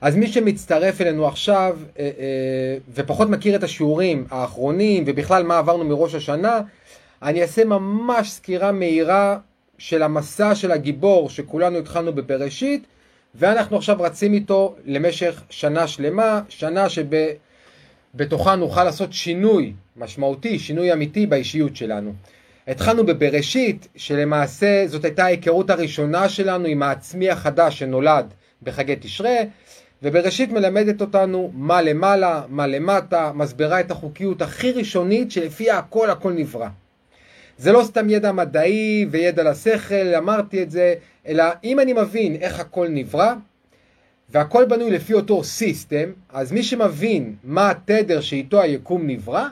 אז מי שמצטרף אלינו עכשיו אה, אה, ופחות מכיר את השיעורים האחרונים ובכלל מה עברנו מראש השנה, אני אעשה ממש סקירה מהירה של המסע של הגיבור שכולנו התחלנו בבראשית ואנחנו עכשיו רצים איתו למשך שנה שלמה, שנה שבתוכה נוכל לעשות שינוי משמעותי, שינוי אמיתי באישיות שלנו. התחלנו בבראשית, שלמעשה זאת הייתה ההיכרות הראשונה שלנו עם העצמי החדש שנולד בחגי תשרה, ובראשית מלמדת אותנו מה למעלה, מה למטה, מסבירה את החוקיות הכי ראשונית שלפיה הכל הכל נברא. זה לא סתם ידע מדעי וידע לשכל, אמרתי את זה, אלא אם אני מבין איך הכל נברא, והכל בנוי לפי אותו סיסטם, אז מי שמבין מה התדר שאיתו היקום נברא,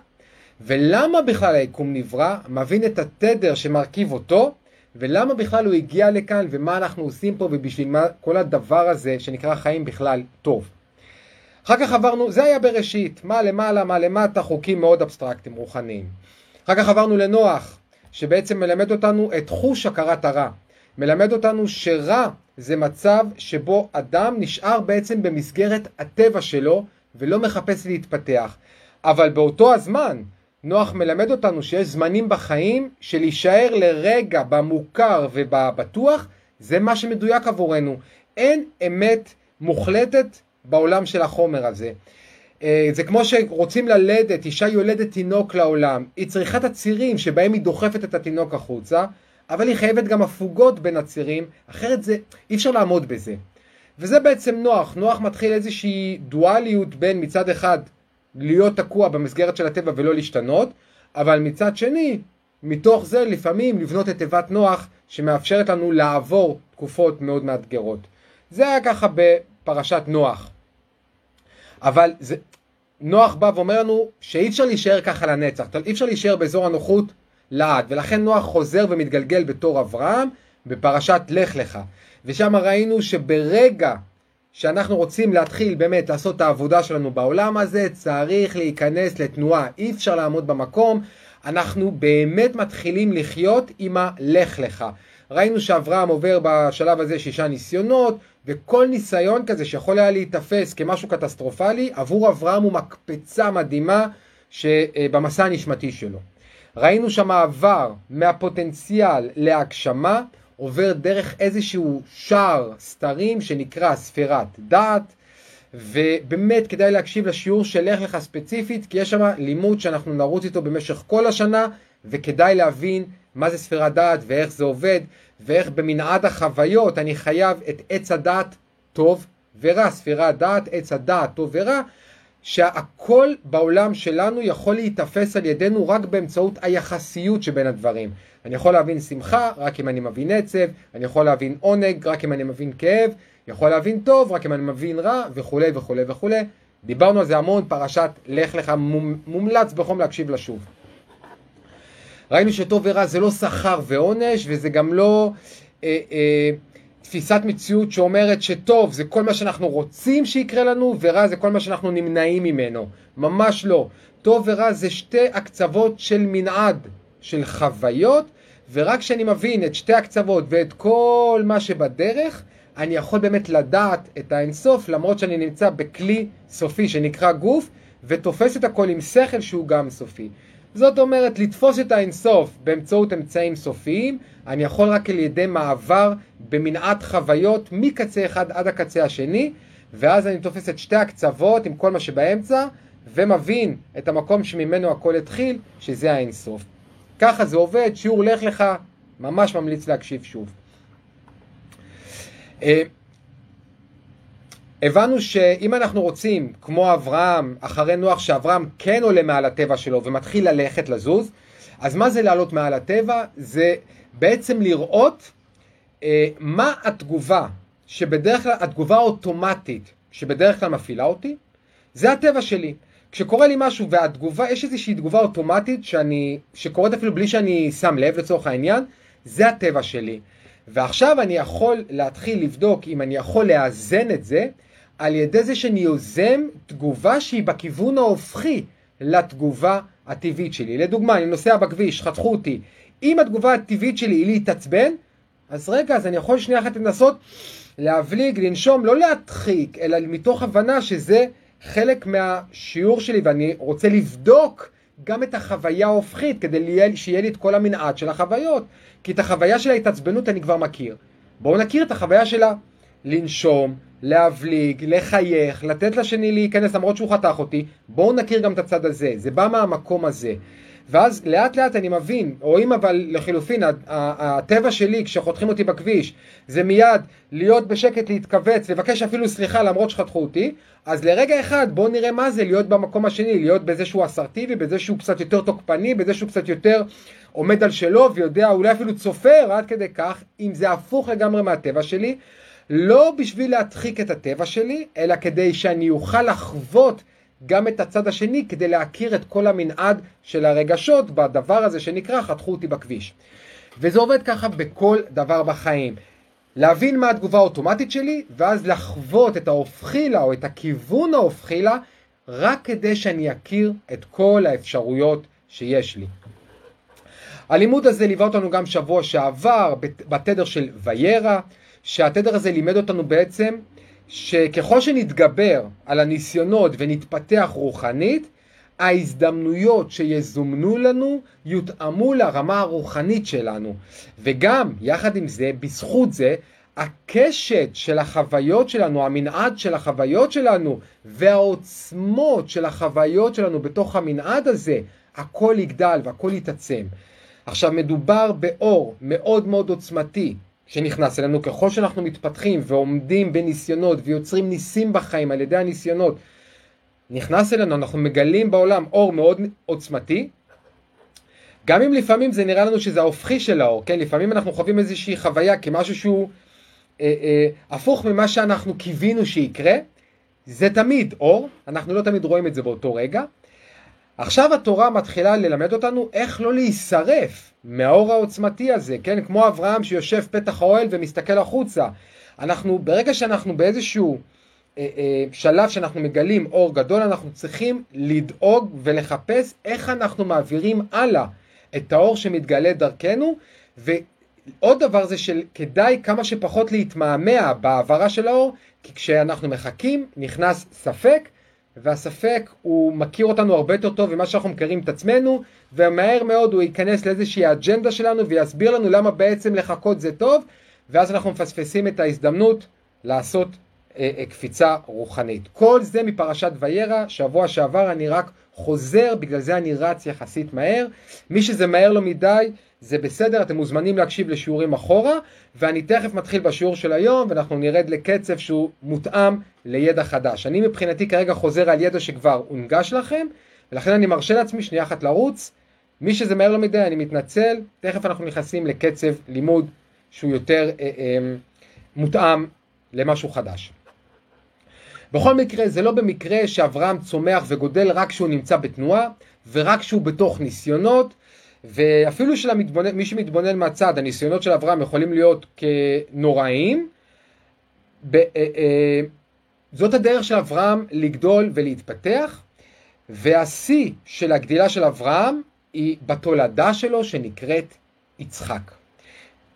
ולמה בכלל היקום נברא, מבין את התדר שמרכיב אותו, ולמה בכלל הוא הגיע לכאן, ומה אנחנו עושים פה, ובשביל מה כל הדבר הזה שנקרא חיים בכלל טוב. אחר כך עברנו, זה היה בראשית, מה למעלה, מה למטה, חוקים מאוד אבסטרקטיים, רוחניים. אחר כך עברנו לנוח, שבעצם מלמד אותנו את חוש הכרת הרע. מלמד אותנו שרע זה מצב שבו אדם נשאר בעצם במסגרת הטבע שלו ולא מחפש להתפתח. אבל באותו הזמן, נוח מלמד אותנו שיש זמנים בחיים שלהישאר לרגע במוכר ובבטוח, זה מה שמדויק עבורנו. אין אמת מוחלטת בעולם של החומר הזה. אה, זה כמו שרוצים ללדת, אישה יולדת תינוק לעולם, היא צריכה את הצירים שבהם היא דוחפת את התינוק החוצה, אבל היא חייבת גם הפוגות בין הצירים, אחרת זה, אי אפשר לעמוד בזה. וזה בעצם נוח, נוח מתחיל איזושהי דואליות בין מצד אחד להיות תקוע במסגרת של הטבע ולא להשתנות, אבל מצד שני, מתוך זה לפעמים לבנות את תיבת נוח שמאפשרת לנו לעבור תקופות מאוד מאתגרות. זה היה ככה בפרשת נוח. אבל זה, נוח בא ואומר לנו שאי אפשר להישאר ככה לנצח, אי אפשר להישאר באזור הנוחות לעד, ולכן נוח חוזר ומתגלגל בתור אברהם בפרשת לך לך. ושם ראינו שברגע שאנחנו רוצים להתחיל באמת לעשות את העבודה שלנו בעולם הזה, צריך להיכנס לתנועה, אי אפשר לעמוד במקום, אנחנו באמת מתחילים לחיות עם הלך לך. ראינו שאברהם עובר בשלב הזה שישה ניסיונות, וכל ניסיון כזה שיכול היה להיתפס כמשהו קטסטרופלי, עבור אברהם הוא מקפצה מדהימה במסע הנשמתי שלו. ראינו שהמעבר מהפוטנציאל להגשמה עובר דרך איזשהו שער סתרים שנקרא ספירת דעת, ובאמת כדאי להקשיב לשיעור של לך לך ספציפית, כי יש שם לימוד שאנחנו נרוץ איתו במשך כל השנה, וכדאי להבין מה זה ספירת דעת ואיך זה עובד, ואיך במנעד החוויות אני חייב את עץ הדעת טוב ורע, ספירת דעת, עץ הדעת טוב ורע, שהכל בעולם שלנו יכול להיתפס על ידינו רק באמצעות היחסיות שבין הדברים. אני יכול להבין שמחה רק אם אני מבין עצב, אני יכול להבין עונג רק אם אני מבין כאב, יכול להבין טוב רק אם אני מבין רע וכולי וכולי וכולי. דיברנו על זה המון, פרשת לך לך, מומלץ בחום להקשיב לשוב. ראינו שטוב ורע זה לא שכר ועונש וזה גם לא אה, אה, תפיסת מציאות שאומרת שטוב זה כל מה שאנחנו רוצים שיקרה לנו ורע זה כל מה שאנחנו נמנעים ממנו. ממש לא. טוב ורע זה שתי הקצוות של מנעד של חוויות ורק כשאני מבין את שתי הקצוות ואת כל מה שבדרך אני יכול באמת לדעת את האינסוף למרות שאני נמצא בכלי סופי שנקרא גוף ותופס את הכל עם שכל שהוא גם סופי. זאת אומרת, לתפוס את האינסוף באמצעות אמצעים סופיים, אני יכול רק על ידי מעבר במנעד חוויות מקצה אחד עד הקצה השני, ואז אני תופס את שתי הקצוות עם כל מה שבאמצע, ומבין את המקום שממנו הכל התחיל, שזה האינסוף. ככה זה עובד, שיעור לך לך, ממש ממליץ להקשיב שוב. אה, הבנו שאם אנחנו רוצים, כמו אברהם, אחרי נוח, שאברהם כן עולה מעל הטבע שלו ומתחיל ללכת, לזוז, אז מה זה לעלות מעל הטבע? זה בעצם לראות אה, מה התגובה, שבדרך כלל, התגובה האוטומטית, שבדרך כלל מפעילה אותי, זה הטבע שלי. כשקורה לי משהו והתגובה, יש איזושהי תגובה אוטומטית שאני, שקורית אפילו בלי שאני שם לב לצורך העניין, זה הטבע שלי. ועכשיו אני יכול להתחיל לבדוק אם אני יכול לאזן את זה על ידי זה שאני יוזם תגובה שהיא בכיוון ההופכי לתגובה הטבעית שלי. לדוגמה, אני נוסע בכביש, חתכו אותי. אם התגובה הטבעית שלי היא להתעצבן, אז רגע, אז אני יכול שנייה אחת לנסות להבליג, לנשום, לא להדחיק, אלא מתוך הבנה שזה חלק מהשיעור שלי ואני רוצה לבדוק גם את החוויה ההופכית כדי שיהיה לי את כל המנעד של החוויות. כי את החוויה של ההתעצבנות אני כבר מכיר. בואו נכיר את החוויה שלה. לנשום, להבליג, לחייך, לתת לשני להיכנס למרות שהוא חתך אותי, בואו נכיר גם את הצד הזה, זה בא מהמקום הזה. ואז לאט לאט אני מבין, או אם אבל לחילופין, הטבע שלי כשחותכים אותי בכביש זה מיד להיות בשקט, להתכווץ, לבקש אפילו סליחה למרות שחתכו אותי, אז לרגע אחד בואו נראה מה זה להיות במקום השני, להיות בזה שהוא אסרטיבי, בזה שהוא קצת יותר תוקפני, בזה שהוא קצת יותר עומד על שלו ויודע, אולי אפילו צופר עד כדי כך, אם זה הפוך לגמרי מהטבע שלי, לא בשביל להדחיק את הטבע שלי, אלא כדי שאני אוכל לחוות גם את הצד השני כדי להכיר את כל המנעד של הרגשות בדבר הזה שנקרא חתכו אותי בכביש. וזה עובד ככה בכל דבר בחיים. להבין מה התגובה האוטומטית שלי, ואז לחוות את ההופכי לה או את הכיוון ההופכי לה, רק כדי שאני אכיר את כל האפשרויות שיש לי. הלימוד הזה ליווה אותנו גם שבוע שעבר בתדר של ויירה, שהתדר הזה לימד אותנו בעצם שככל שנתגבר על הניסיונות ונתפתח רוחנית, ההזדמנויות שיזומנו לנו יותאמו לרמה הרוחנית שלנו. וגם, יחד עם זה, בזכות זה, הקשת של החוויות שלנו, המנעד של החוויות שלנו והעוצמות של החוויות שלנו בתוך המנעד הזה, הכל יגדל והכל יתעצם. עכשיו מדובר באור מאוד מאוד עוצמתי, שנכנס אלינו, ככל שאנחנו מתפתחים ועומדים בניסיונות ויוצרים ניסים בחיים על ידי הניסיונות, נכנס אלינו, אנחנו מגלים בעולם אור מאוד עוצמתי, גם אם לפעמים זה נראה לנו שזה ההופכי של האור, כן? לפעמים אנחנו חווים איזושהי חוויה כמשהו שהוא אה, אה, הפוך ממה שאנחנו קיווינו שיקרה, זה תמיד אור, אנחנו לא תמיד רואים את זה באותו רגע. עכשיו התורה מתחילה ללמד אותנו איך לא להישרף מהאור העוצמתי הזה, כן? כמו אברהם שיושב פתח האוהל ומסתכל החוצה. אנחנו, ברגע שאנחנו באיזשהו אה, אה, שלב שאנחנו מגלים אור גדול, אנחנו צריכים לדאוג ולחפש איך אנחנו מעבירים הלאה את האור שמתגלה דרכנו, ועוד דבר זה שכדאי כמה שפחות להתמהמה בהעברה של האור, כי כשאנחנו מחכים נכנס ספק, והספק הוא מכיר אותנו הרבה יותר טוב ממה שאנחנו מכירים את עצמנו, ומהר מאוד הוא ייכנס לאיזושהי אג'נדה שלנו ויסביר לנו למה בעצם לחכות זה טוב, ואז אנחנו מפספסים את ההזדמנות לעשות אה, אה, קפיצה רוחנית. כל זה מפרשת וירא, שבוע שעבר אני רק חוזר, בגלל זה אני רץ יחסית מהר. מי שזה מהר לו מדי, זה בסדר, אתם מוזמנים להקשיב לשיעורים אחורה, ואני תכף מתחיל בשיעור של היום, ואנחנו נרד לקצב שהוא מותאם לידע חדש. אני מבחינתי כרגע חוזר על ידע שכבר הונגש לכם, ולכן אני מרשה לעצמי שנייה אחת לרוץ. מי שזה מהר לו מדי, אני מתנצל, תכף אנחנו נכנסים לקצב לימוד שהוא יותר אה, אה, מותאם למשהו חדש. בכל מקרה, זה לא במקרה שאברהם צומח וגודל רק כשהוא נמצא בתנועה, ורק כשהוא בתוך ניסיונות, ואפילו של המתבונן, מי שמתבונן מהצד, הניסיונות של אברהם יכולים להיות כנוראים. ב, אה, אה, זאת הדרך של אברהם לגדול ולהתפתח, והשיא של הגדילה של אברהם היא בתולדה שלו שנקראת יצחק.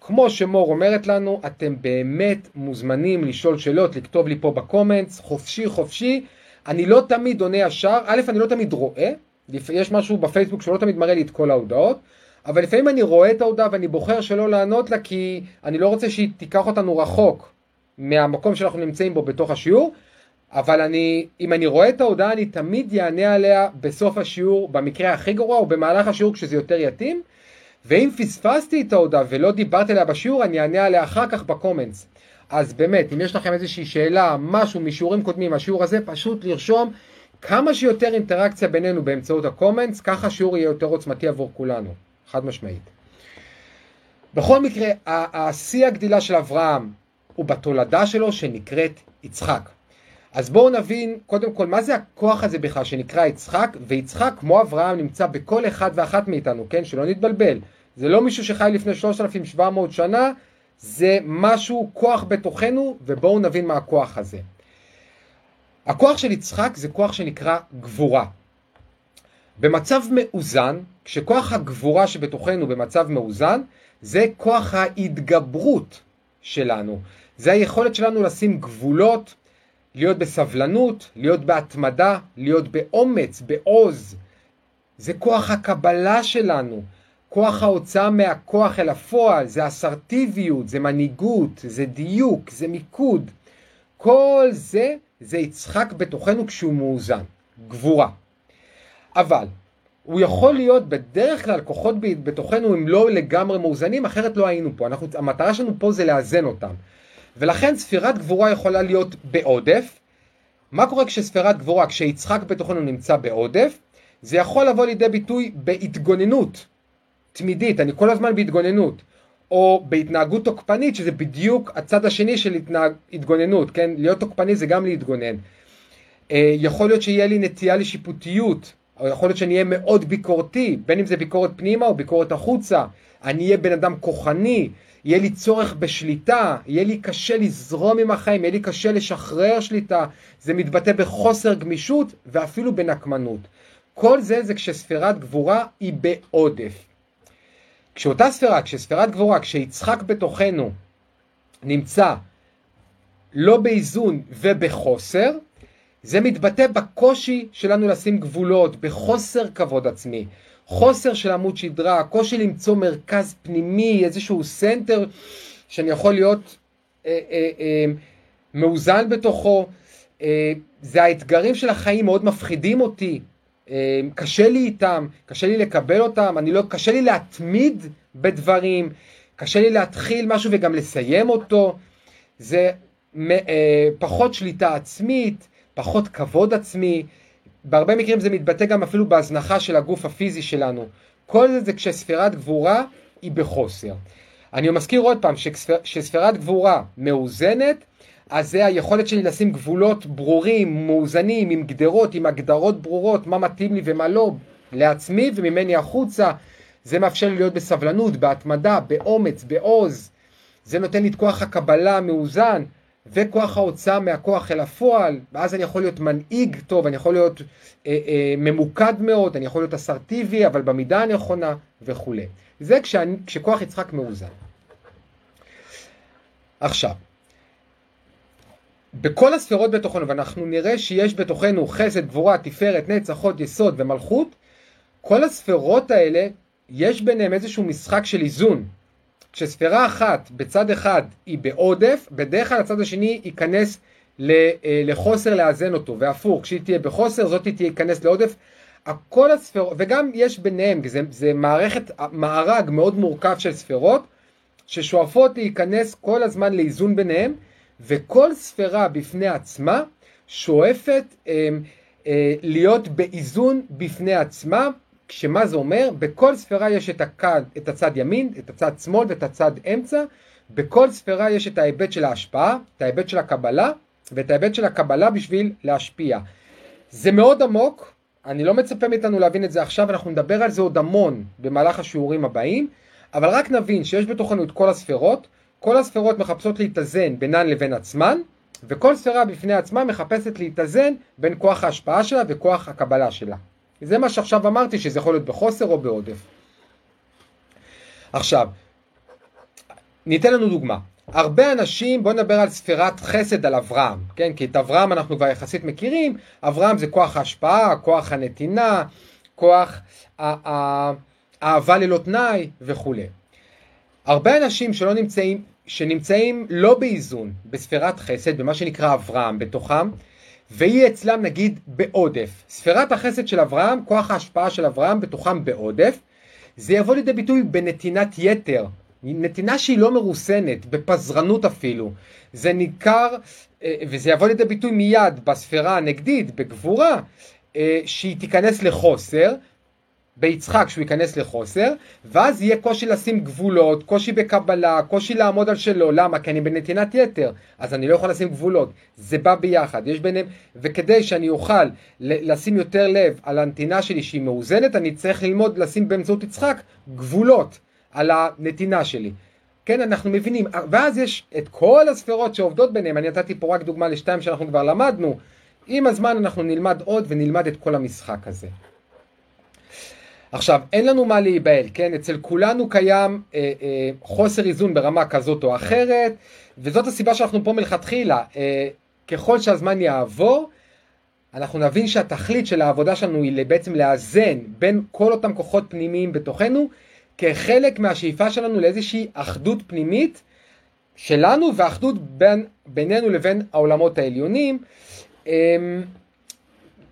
כמו שמור אומרת לנו, אתם באמת מוזמנים לשאול שאלות, לכתוב לי פה בקומנטס, חופשי חופשי. אני לא תמיד עונה ישר, א', אני לא תמיד רואה, יש משהו בפייסבוק שלא תמיד מראה לי את כל ההודעות, אבל לפעמים אני רואה את ההודעה ואני בוחר שלא לענות לה כי אני לא רוצה שהיא תיקח אותנו רחוק מהמקום שאנחנו נמצאים בו בתוך השיעור, אבל אני, אם אני רואה את ההודעה אני תמיד יענה עליה בסוף השיעור, במקרה הכי גרוע או במהלך השיעור כשזה יותר יתאים, ואם פספסתי את ההודעה ולא דיברתי עליה בשיעור אני אענה עליה אחר כך בקומנטס. אז באמת, אם יש לכם איזושהי שאלה, משהו משיעורים קודמים, השיעור הזה, פשוט לרשום כמה שיותר אינטראקציה בינינו באמצעות הקומנטס, ככה השיעור יהיה יותר עוצמתי עבור כולנו, חד משמעית. בכל מקרה, השיא הגדילה של אברהם הוא בתולדה שלו שנקראת יצחק. אז בואו נבין קודם כל מה זה הכוח הזה בכלל שנקרא יצחק, ויצחק כמו אברהם נמצא בכל אחד ואחת מאיתנו, כן? שלא נתבלבל. זה לא מישהו שחי לפני 3,700 שנה, זה משהו, כוח בתוכנו, ובואו נבין מה הכוח הזה. הכוח של יצחק זה כוח שנקרא גבורה. במצב מאוזן, כשכוח הגבורה שבתוכנו במצב מאוזן, זה כוח ההתגברות שלנו. זה היכולת שלנו לשים גבולות, להיות בסבלנות, להיות בהתמדה, להיות באומץ, בעוז. זה כוח הקבלה שלנו. כוח ההוצאה מהכוח אל הפועל, זה אסרטיביות, זה מנהיגות, זה דיוק, זה מיקוד. כל זה, זה יצחק בתוכנו כשהוא מאוזן, גבורה. אבל, הוא יכול להיות בדרך כלל כוחות בתוכנו הם לא לגמרי מאוזנים, אחרת לא היינו פה. אנחנו, המטרה שלנו פה זה לאזן אותם. ולכן ספירת גבורה יכולה להיות בעודף. מה קורה כשספירת גבורה, כשיצחק בתוכנו נמצא בעודף? זה יכול לבוא לידי ביטוי בהתגוננות תמידית, אני כל הזמן בהתגוננות. או בהתנהגות תוקפנית, שזה בדיוק הצד השני של התנהג, התגוננות, כן? להיות תוקפני זה גם להתגונן. אה, יכול להיות שיהיה לי נטייה לשיפוטיות, או יכול להיות שאני אהיה מאוד ביקורתי, בין אם זה ביקורת פנימה או ביקורת החוצה. אני אהיה בן אדם כוחני, יהיה לי צורך בשליטה, יהיה לי קשה לזרום עם החיים, יהיה לי קשה לשחרר שליטה, זה מתבטא בחוסר גמישות ואפילו בנקמנות. כל זה זה כשספירת גבורה היא בעודף. כשאותה ספירה, כשספירת גבורה, כשיצחק בתוכנו נמצא לא באיזון ובחוסר, זה מתבטא בקושי שלנו לשים גבולות, בחוסר כבוד עצמי, חוסר של עמוד שדרה, קושי למצוא מרכז פנימי, איזשהו center שאני יכול להיות אה, אה, אה, מאוזן בתוכו. אה, זה האתגרים של החיים מאוד מפחידים אותי, קשה לי איתם, קשה לי לקבל אותם, אני לא, קשה לי להתמיד בדברים, קשה לי להתחיל משהו וגם לסיים אותו. זה אה, פחות שליטה עצמית, פחות כבוד עצמי, בהרבה מקרים זה מתבטא גם אפילו בהזנחה של הגוף הפיזי שלנו. כל זה זה כשספירת גבורה היא בחוסר. אני מזכיר עוד פעם שכשספירת גבורה מאוזנת, אז זה היכולת שלי לשים גבולות ברורים, מאוזנים, עם גדרות, עם הגדרות ברורות, מה מתאים לי ומה לא, לעצמי וממני החוצה. זה מאפשר לי להיות בסבלנות, בהתמדה, באומץ, בעוז. זה נותן לי את כוח הקבלה המאוזן. וכוח ההוצאה מהכוח אל הפועל, ואז אני יכול להיות מנהיג טוב, אני יכול להיות אה, אה, ממוקד מאוד, אני יכול להיות אסרטיבי, אבל במידה הנכונה וכולי. זה כשאני, כשכוח יצחק מאוזן. עכשיו, בכל הספירות בתוכנו, ואנחנו נראה שיש בתוכנו חסד, גבורה, תפארת, נצח, הוד, יסוד ומלכות, כל הספירות האלה, יש ביניהם איזשהו משחק של איזון. כשספירה אחת בצד אחד היא בעודף, בדרך כלל הצד השני ייכנס אה, לחוסר לאזן אותו, והפוך, כשהיא תהיה בחוסר, זאת תהיה ייכנס לעודף. כל הספירות, וגם יש ביניהם, זה, זה מערכת, מארג מאוד מורכב של ספירות, ששואפות להיכנס כל הזמן לאיזון ביניהם, וכל ספירה בפני עצמה שואפת אה, אה, להיות באיזון בפני עצמה, כשמה זה אומר? בכל ספירה יש את, הקד, את הצד ימין, את הצד שמאל ואת הצד אמצע. בכל ספירה יש את ההיבט של ההשפעה, את ההיבט של הקבלה, ואת ההיבט של הקבלה בשביל להשפיע. זה מאוד עמוק, אני לא מצפה מאיתנו להבין את זה עכשיו, אנחנו נדבר על זה עוד המון במהלך השיעורים הבאים, אבל רק נבין שיש בתוכנו את כל הספירות, כל הספירות מחפשות להתאזן בינן לבין עצמן, וכל ספירה בפני עצמה מחפשת להתאזן בין כוח ההשפעה שלה וכוח הקבלה שלה. זה מה שעכשיו אמרתי, שזה יכול להיות בחוסר או בעודף. עכשיו, ניתן לנו דוגמה. הרבה אנשים, בואו נדבר על ספירת חסד על אברהם, כן? כי את אברהם אנחנו כבר יחסית מכירים, אברהם זה כוח ההשפעה, כוח הנתינה, כוח האהבה ללא תנאי וכולי. הרבה אנשים שלא נמצאים, שנמצאים לא באיזון בספירת חסד, במה שנקרא אברהם בתוכם, והיא אצלם נגיד בעודף. ספירת החסד של אברהם, כוח ההשפעה של אברהם בתוכם בעודף, זה יבוא לידי ביטוי בנתינת יתר, נתינה שהיא לא מרוסנת, בפזרנות אפילו. זה ניכר, אה, וזה יבוא לידי ביטוי מיד בספירה הנגדית, בגבורה, אה, שהיא תיכנס לחוסר, ביצחק שהוא ייכנס לחוסר, ואז יהיה קושי לשים גבולות, קושי בקבלה, קושי לעמוד על שלו, למה? כי אני בנתינת יתר, אז אני לא יכול לשים גבולות, זה בא ביחד, יש ביניהם, וכדי שאני אוכל לשים יותר לב על הנתינה שלי שהיא מאוזנת, אני צריך ללמוד לשים באמצעות יצחק גבולות על הנתינה שלי. כן, אנחנו מבינים, ואז יש את כל הספירות שעובדות ביניהם, אני נתתי פה רק דוגמה לשתיים שאנחנו כבר למדנו, עם הזמן אנחנו נלמד עוד ונלמד את כל המשחק הזה. עכשיו, אין לנו מה להיבהל, כן? אצל כולנו קיים אה, אה, חוסר איזון ברמה כזאת או אחרת, וזאת הסיבה שאנחנו פה מלכתחילה. אה, ככל שהזמן יעבור, אנחנו נבין שהתכלית של העבודה שלנו היא בעצם לאזן בין כל אותם כוחות פנימיים בתוכנו, כחלק מהשאיפה שלנו לאיזושהי אחדות פנימית שלנו ואחדות בין, בינינו לבין העולמות העליונים. אמ,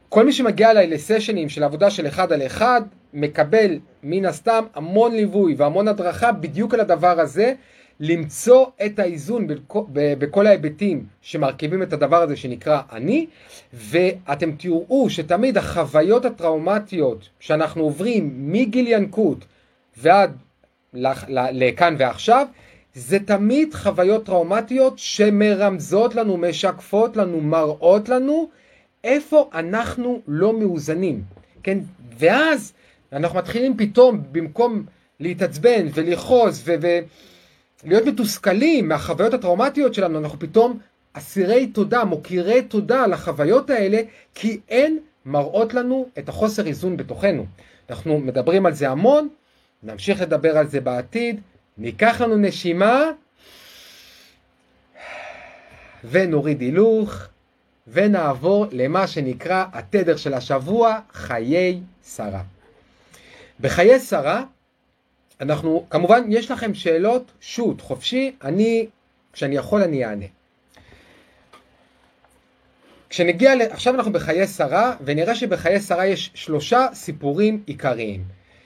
כל מי שמגיע אליי לסשנים של עבודה של אחד על אחד, מקבל מן הסתם המון ליווי והמון הדרכה בדיוק על הדבר הזה, למצוא את האיזון בכל ההיבטים שמרכיבים את הדבר הזה שנקרא אני, ואתם תראו שתמיד החוויות הטראומטיות שאנחנו עוברים מגיל ינקות ועד לכאן ועכשיו, זה תמיד חוויות טראומטיות שמרמזות לנו, משקפות לנו, מראות לנו איפה אנחנו לא מאוזנים, כן? ואז אנחנו מתחילים פתאום, במקום להתעצבן ולכעוס ולהיות מתוסכלים מהחוויות הטראומטיות שלנו, אנחנו פתאום אסירי תודה, מוקירי תודה על החוויות האלה, כי הן מראות לנו את החוסר איזון בתוכנו. אנחנו מדברים על זה המון, נמשיך לדבר על זה בעתיד, ניקח לנו נשימה ונוריד הילוך ונעבור למה שנקרא התדר של השבוע, חיי שרה. בחיי שרה, אנחנו, כמובן, יש לכם שאלות, שוט, חופשי, אני, כשאני יכול אני אענה. כשנגיע, עכשיו אנחנו בחיי שרה, ונראה שבחיי שרה יש שלושה סיפורים עיקריים.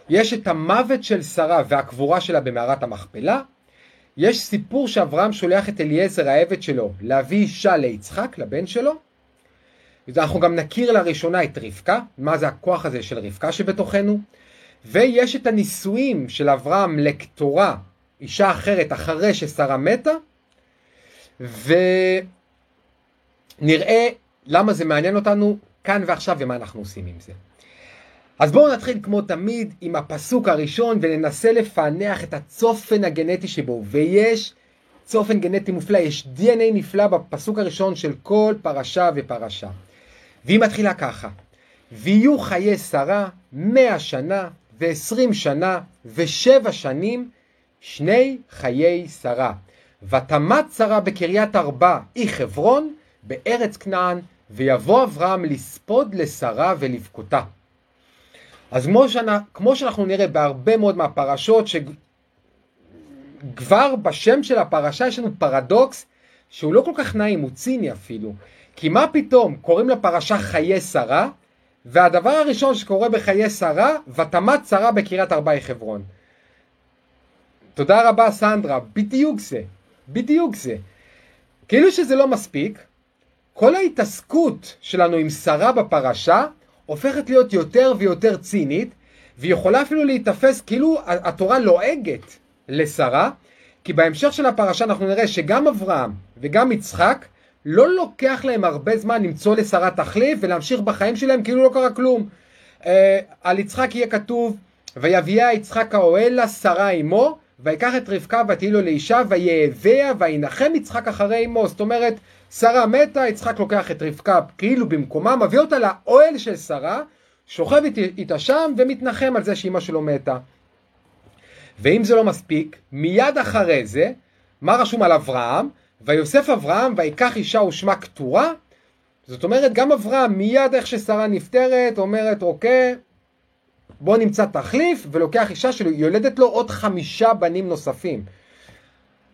יש את המוות של שרה והקבורה שלה במערת המכפלה, יש סיפור שאברהם שולח את אליעזר העבד שלו להביא אישה ליצחק, לבן שלו, אנחנו גם נכיר לראשונה את רבקה, מה זה הכוח הזה של רבקה שבתוכנו, ויש את הנישואים של אברהם לקטורה, אישה אחרת אחרי ששרה מתה, ונראה למה זה מעניין אותנו כאן ועכשיו ומה אנחנו עושים עם זה. אז בואו נתחיל כמו תמיד עם הפסוק הראשון וננסה לפענח את הצופן הגנטי שבו, ויש צופן גנטי מופלא, יש DNA נפלא בפסוק הראשון של כל פרשה ופרשה. והיא מתחילה ככה, ויהיו חיי שרה מאה שנה ועשרים שנה ושבע שנים שני חיי שרה. ותמת שרה בקריית ארבע אי חברון בארץ כנען ויבוא אברהם לספוד לשרה ולבכותה. אז כמו, שנה, כמו שאנחנו נראה בהרבה מאוד מהפרשות, שכבר בשם של הפרשה יש לנו פרדוקס שהוא לא כל כך נעים, הוא ציני אפילו. כי מה פתאום קוראים לפרשה חיי שרה, והדבר הראשון שקורה בחיי שרה, ותמת שרה בקריית ארבעי חברון. תודה רבה סנדרה, בדיוק זה, בדיוק זה. כאילו שזה לא מספיק, כל ההתעסקות שלנו עם שרה בפרשה הופכת להיות יותר ויותר צינית, והיא יכולה אפילו להיתפס כאילו התורה לועגת לשרה, כי בהמשך של הפרשה אנחנו נראה שגם אברהם וגם יצחק לא לוקח להם הרבה זמן למצוא לשרה תחליף ולהמשיך בחיים שלהם כאילו לא קרה כלום. Uh, על יצחק יהיה כתוב, ויביאה יצחק האוהל לה שרה עמו, ויקח את רבקה ותהי לו לאישה, ויהביה וינחם יצחק אחרי עמו. זאת אומרת, שרה מתה, יצחק לוקח את רבקה כאילו במקומה, מביא אותה לאוהל של שרה, שוכב איתה שם ומתנחם על זה שאימא שלו מתה. ואם זה לא מספיק, מיד אחרי זה, מה רשום על אברהם? ויוסף אברהם ויקח אישה ושמה קטורה. זאת אומרת, גם אברהם מיד איך ששרה נפטרת, אומרת, אוקיי, בוא נמצא תחליף, ולוקח אישה שיולדת לו עוד חמישה בנים נוספים.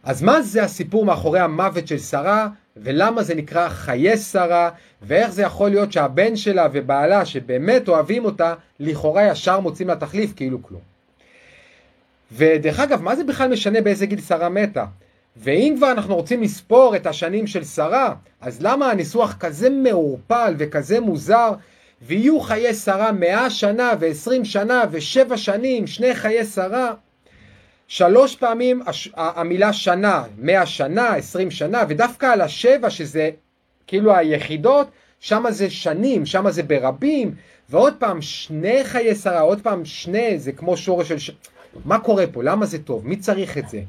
אז מה זה הסיפור מאחורי המוות של שרה, ולמה זה נקרא חיי שרה, ואיך זה יכול להיות שהבן שלה ובעלה שבאמת אוהבים אותה, לכאורה ישר מוצאים לה תחליף כאילו כלום. ודרך אגב, מה זה בכלל משנה באיזה גיל שרה מתה? ואם כבר אנחנו רוצים לספור את השנים של שרה, אז למה הניסוח כזה מעורפל וכזה מוזר, ויהיו חיי שרה מאה שנה ועשרים שנה ושבע שנים, שני חיי שרה? שלוש פעמים המילה שנה, מאה שנה, עשרים שנה, ודווקא על השבע שזה כאילו היחידות, שם זה שנים, שם זה ברבים, ועוד פעם שני חיי שרה, עוד פעם שני, זה כמו שורש של... ש... מה קורה פה? למה זה טוב? מי צריך את זה?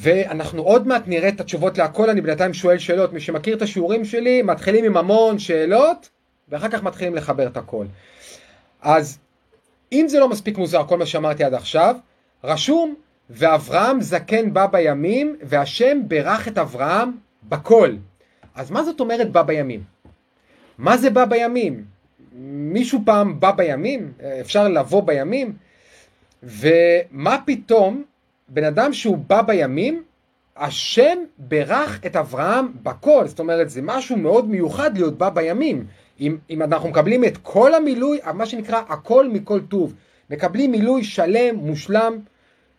ואנחנו עוד מעט נראה את התשובות להכל, אני בינתיים שואל שאלות, מי שמכיר את השיעורים שלי, מתחילים עם המון שאלות, ואחר כך מתחילים לחבר את הכל. אז אם זה לא מספיק מוזר, כל מה שאמרתי עד עכשיו, רשום, ואברהם זקן בא בימים, והשם ברך את אברהם בכל. אז מה זאת אומרת בא בימים? מה זה בא בימים? מישהו פעם בא בימים? אפשר לבוא בימים? ומה פתאום בן אדם שהוא בא בימים, השם ברך את אברהם בכל, זאת אומרת זה משהו מאוד מיוחד להיות בא בימים. אם, אם אנחנו מקבלים את כל המילוי, מה שנקרא הכל מכל טוב, מקבלים מילוי שלם, מושלם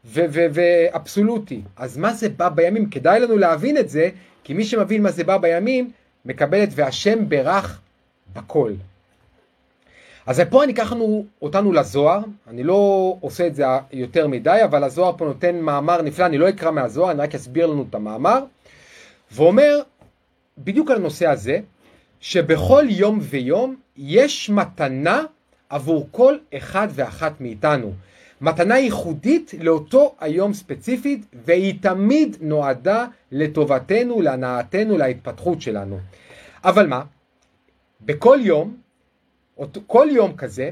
ואבסולוטי. אז מה זה בא בימים? כדאי לנו להבין את זה, כי מי שמבין מה זה בא בימים, מקבל את והשם ברך בכל. אז פה אני אקח אותנו לזוהר, אני לא עושה את זה יותר מדי, אבל הזוהר פה נותן מאמר נפלא, אני לא אקרא מהזוהר, אני רק אסביר לנו את המאמר, ואומר בדיוק על הנושא הזה, שבכל יום ויום יש מתנה עבור כל אחד ואחת מאיתנו. מתנה ייחודית לאותו היום ספציפית, והיא תמיד נועדה לטובתנו, להנאתנו, להתפתחות שלנו. אבל מה? בכל יום כל יום כזה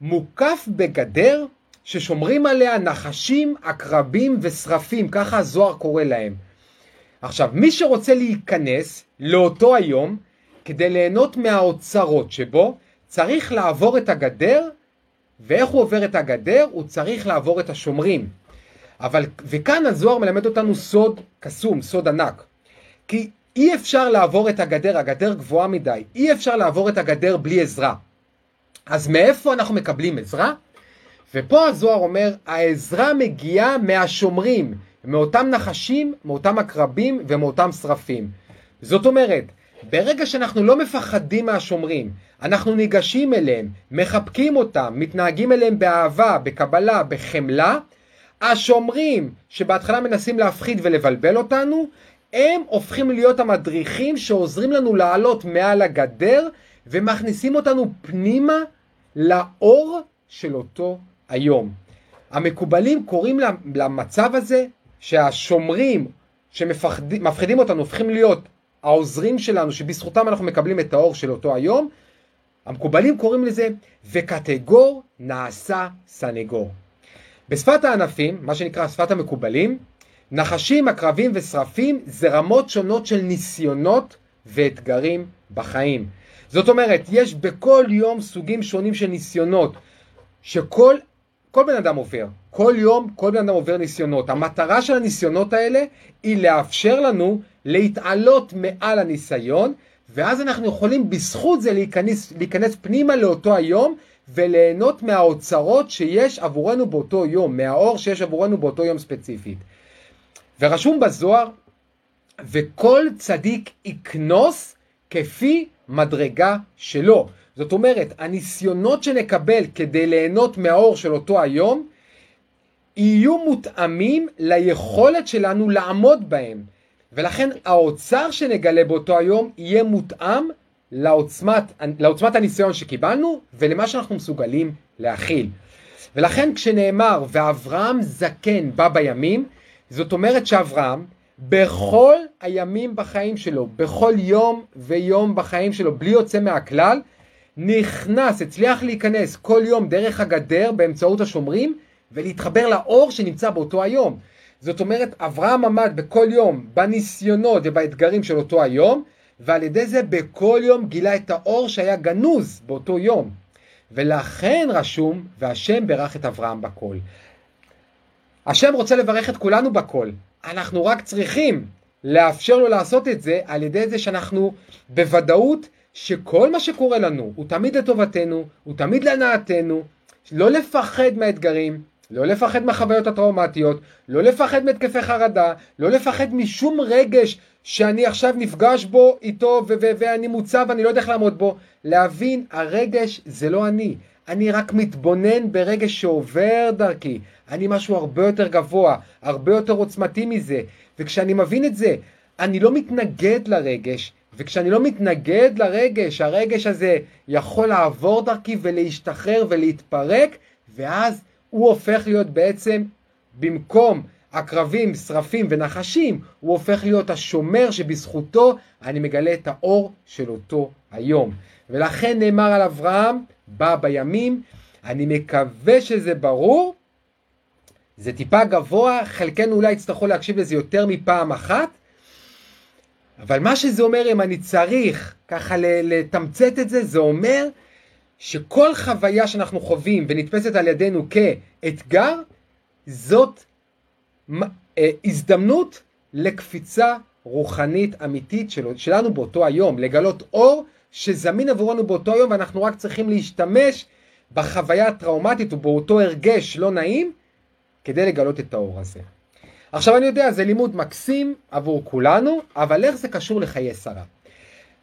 מוקף בגדר ששומרים עליה נחשים, עקרבים ושרפים, ככה הזוהר קורא להם. עכשיו, מי שרוצה להיכנס לאותו היום כדי ליהנות מהאוצרות שבו, צריך לעבור את הגדר, ואיך הוא עובר את הגדר? הוא צריך לעבור את השומרים. אבל, וכאן הזוהר מלמד אותנו סוד קסום, סוד ענק. כי אי אפשר לעבור את הגדר, הגדר גבוהה מדי, אי אפשר לעבור את הגדר בלי עזרה. אז מאיפה אנחנו מקבלים עזרה? ופה הזוהר אומר, העזרה מגיעה מהשומרים, מאותם נחשים, מאותם עקרבים ומאותם שרפים. זאת אומרת, ברגע שאנחנו לא מפחדים מהשומרים, אנחנו ניגשים אליהם, מחבקים אותם, מתנהגים אליהם באהבה, בקבלה, בחמלה, השומרים שבהתחלה מנסים להפחיד ולבלבל אותנו, הם הופכים להיות המדריכים שעוזרים לנו לעלות מעל הגדר ומכניסים אותנו פנימה לאור של אותו היום. המקובלים קוראים למצב הזה שהשומרים שמפחידים אותנו הופכים להיות העוזרים שלנו שבזכותם אנחנו מקבלים את האור של אותו היום. המקובלים קוראים לזה וקטגור נעשה סנגור. בשפת הענפים, מה שנקרא שפת המקובלים, נחשים, עקרבים ושרפים זה רמות שונות של ניסיונות ואתגרים בחיים. זאת אומרת, יש בכל יום סוגים שונים של ניסיונות, שכל כל בן אדם עובר. כל יום כל בן אדם עובר ניסיונות. המטרה של הניסיונות האלה היא לאפשר לנו להתעלות מעל הניסיון, ואז אנחנו יכולים בזכות זה להיכנס, להיכנס פנימה לאותו היום וליהנות מהאוצרות שיש עבורנו באותו יום, מהאור שיש עבורנו באותו יום ספציפית. ורשום בזוהר, וכל צדיק יקנוס כפי מדרגה שלו. זאת אומרת, הניסיונות שנקבל כדי ליהנות מהאור של אותו היום, יהיו מותאמים ליכולת שלנו לעמוד בהם. ולכן האוצר שנגלה באותו היום יהיה מותאם לעוצמת, לעוצמת הניסיון שקיבלנו ולמה שאנחנו מסוגלים להכיל. ולכן כשנאמר ואברהם זקן בא בימים, זאת אומרת שאברהם בכל הימים בחיים שלו, בכל יום ויום בחיים שלו, בלי יוצא מהכלל, נכנס, הצליח להיכנס כל יום דרך הגדר באמצעות השומרים ולהתחבר לאור שנמצא באותו היום. זאת אומרת, אברהם עמד בכל יום בניסיונות ובאתגרים של אותו היום, ועל ידי זה בכל יום גילה את האור שהיה גנוז באותו יום. ולכן רשום, והשם ברך את אברהם בכל. השם רוצה לברך את כולנו בכל, אנחנו רק צריכים לאפשר לו לעשות את זה על ידי זה שאנחנו בוודאות שכל מה שקורה לנו הוא תמיד לטובתנו, הוא תמיד להנאתנו, לא לפחד מהאתגרים, לא לפחד מהחוויות הטראומטיות, לא לפחד מהתקפי חרדה, לא לפחד משום רגש שאני עכשיו נפגש בו איתו ואני מוצב ואני לא יודע איך לעמוד בו, להבין הרגש זה לא אני, אני רק מתבונן ברגש שעובר דרכי, אני משהו הרבה יותר גבוה, הרבה יותר עוצמתי מזה, וכשאני מבין את זה, אני לא מתנגד לרגש, וכשאני לא מתנגד לרגש, הרגש הזה יכול לעבור דרכי ולהשתחרר ולהתפרק, ואז הוא הופך להיות בעצם, במקום עקרבים, שרפים ונחשים, הוא הופך להיות השומר שבזכותו אני מגלה את האור של אותו היום. ולכן נאמר על אברהם, בא בימים, אני מקווה שזה ברור. זה טיפה גבוה, חלקנו אולי יצטרכו להקשיב לזה יותר מפעם אחת, אבל מה שזה אומר, אם אני צריך ככה לתמצת את זה, זה אומר שכל חוויה שאנחנו חווים ונתפסת על ידינו כאתגר, זאת אה, הזדמנות לקפיצה רוחנית אמיתית של, שלנו באותו היום, לגלות אור שזמין עבורנו באותו היום ואנחנו רק צריכים להשתמש בחוויה הטראומטית ובאותו הרגש לא נעים כדי לגלות את האור הזה. עכשיו אני יודע, זה לימוד מקסים עבור כולנו, אבל איך זה קשור לחיי שרה?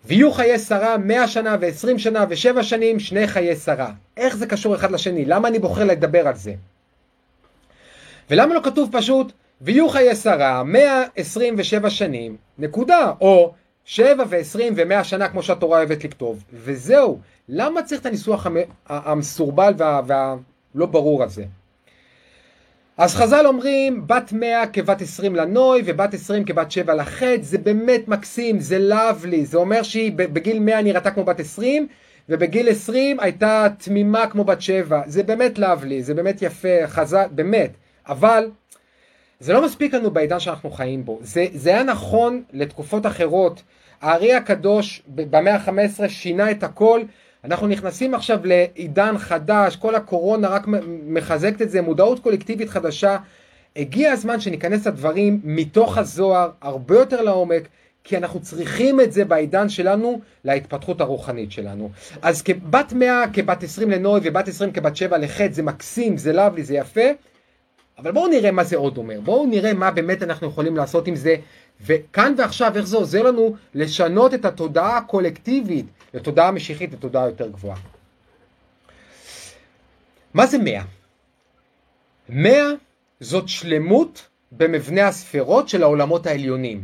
ויהיו חיי שרה 100 שנה ו-20 שנה ו-7 שנים, שני חיי שרה. איך זה קשור אחד לשני? למה אני בוחר לדבר על זה? ולמה לא כתוב פשוט, ויהיו חיי שרה 127 שנים, נקודה, או 7 ו-20 ו-100 שנה כמו שהתורה אוהבת לכתוב, וזהו. למה צריך את הניסוח המסורבל והלא וה... ברור הזה? אז חז"ל אומרים בת 100 כבת 20 לנוי ובת 20 כבת 7 לחטא, זה באמת מקסים, זה לאבלי, זה אומר שהיא בגיל 100 נראתה כמו בת 20 ובגיל 20 הייתה תמימה כמו בת 7, זה באמת לאבלי, זה באמת יפה, חז"ל, באמת, אבל זה לא מספיק לנו בעידן שאנחנו חיים בו, זה, זה היה נכון לתקופות אחרות, הארי הקדוש במאה ה-15 שינה את הכל אנחנו נכנסים עכשיו לעידן חדש, כל הקורונה רק מחזקת את זה, מודעות קולקטיבית חדשה. הגיע הזמן שניכנס לדברים מתוך הזוהר, הרבה יותר לעומק, כי אנחנו צריכים את זה בעידן שלנו להתפתחות הרוחנית שלנו. אז כבת 100, כבת 20 לנוי ובת 20 כבת 7 לחטא, זה מקסים, זה לאבלי, זה יפה, אבל בואו נראה מה זה עוד אומר, בואו נראה מה באמת אנחנו יכולים לעשות עם זה, וכאן ועכשיו איך זה עוזר לנו לשנות את התודעה הקולקטיבית לתודעה משיחית לתודעה יותר גבוהה. מה זה מאה? מאה זאת שלמות במבנה הספרות של העולמות העליונים.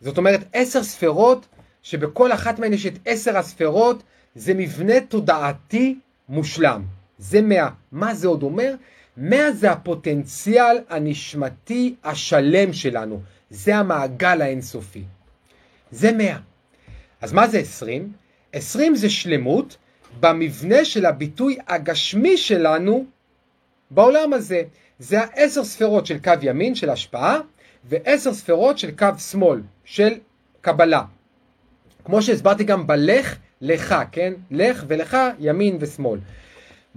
זאת אומרת עשר ספרות שבכל אחת מהן יש את עשר הספרות זה מבנה תודעתי מושלם. זה מאה. מה זה עוד אומר? מאה זה הפוטנציאל הנשמתי השלם שלנו. זה המעגל האינסופי. זה מאה. אז מה זה עשרים? 20 זה שלמות במבנה של הביטוי הגשמי שלנו בעולם הזה. זה העשר ספרות של קו ימין של השפעה ועשר ספרות של קו שמאל של קבלה. כמו שהסברתי גם בלך לך, כן? לך ולך ימין ושמאל.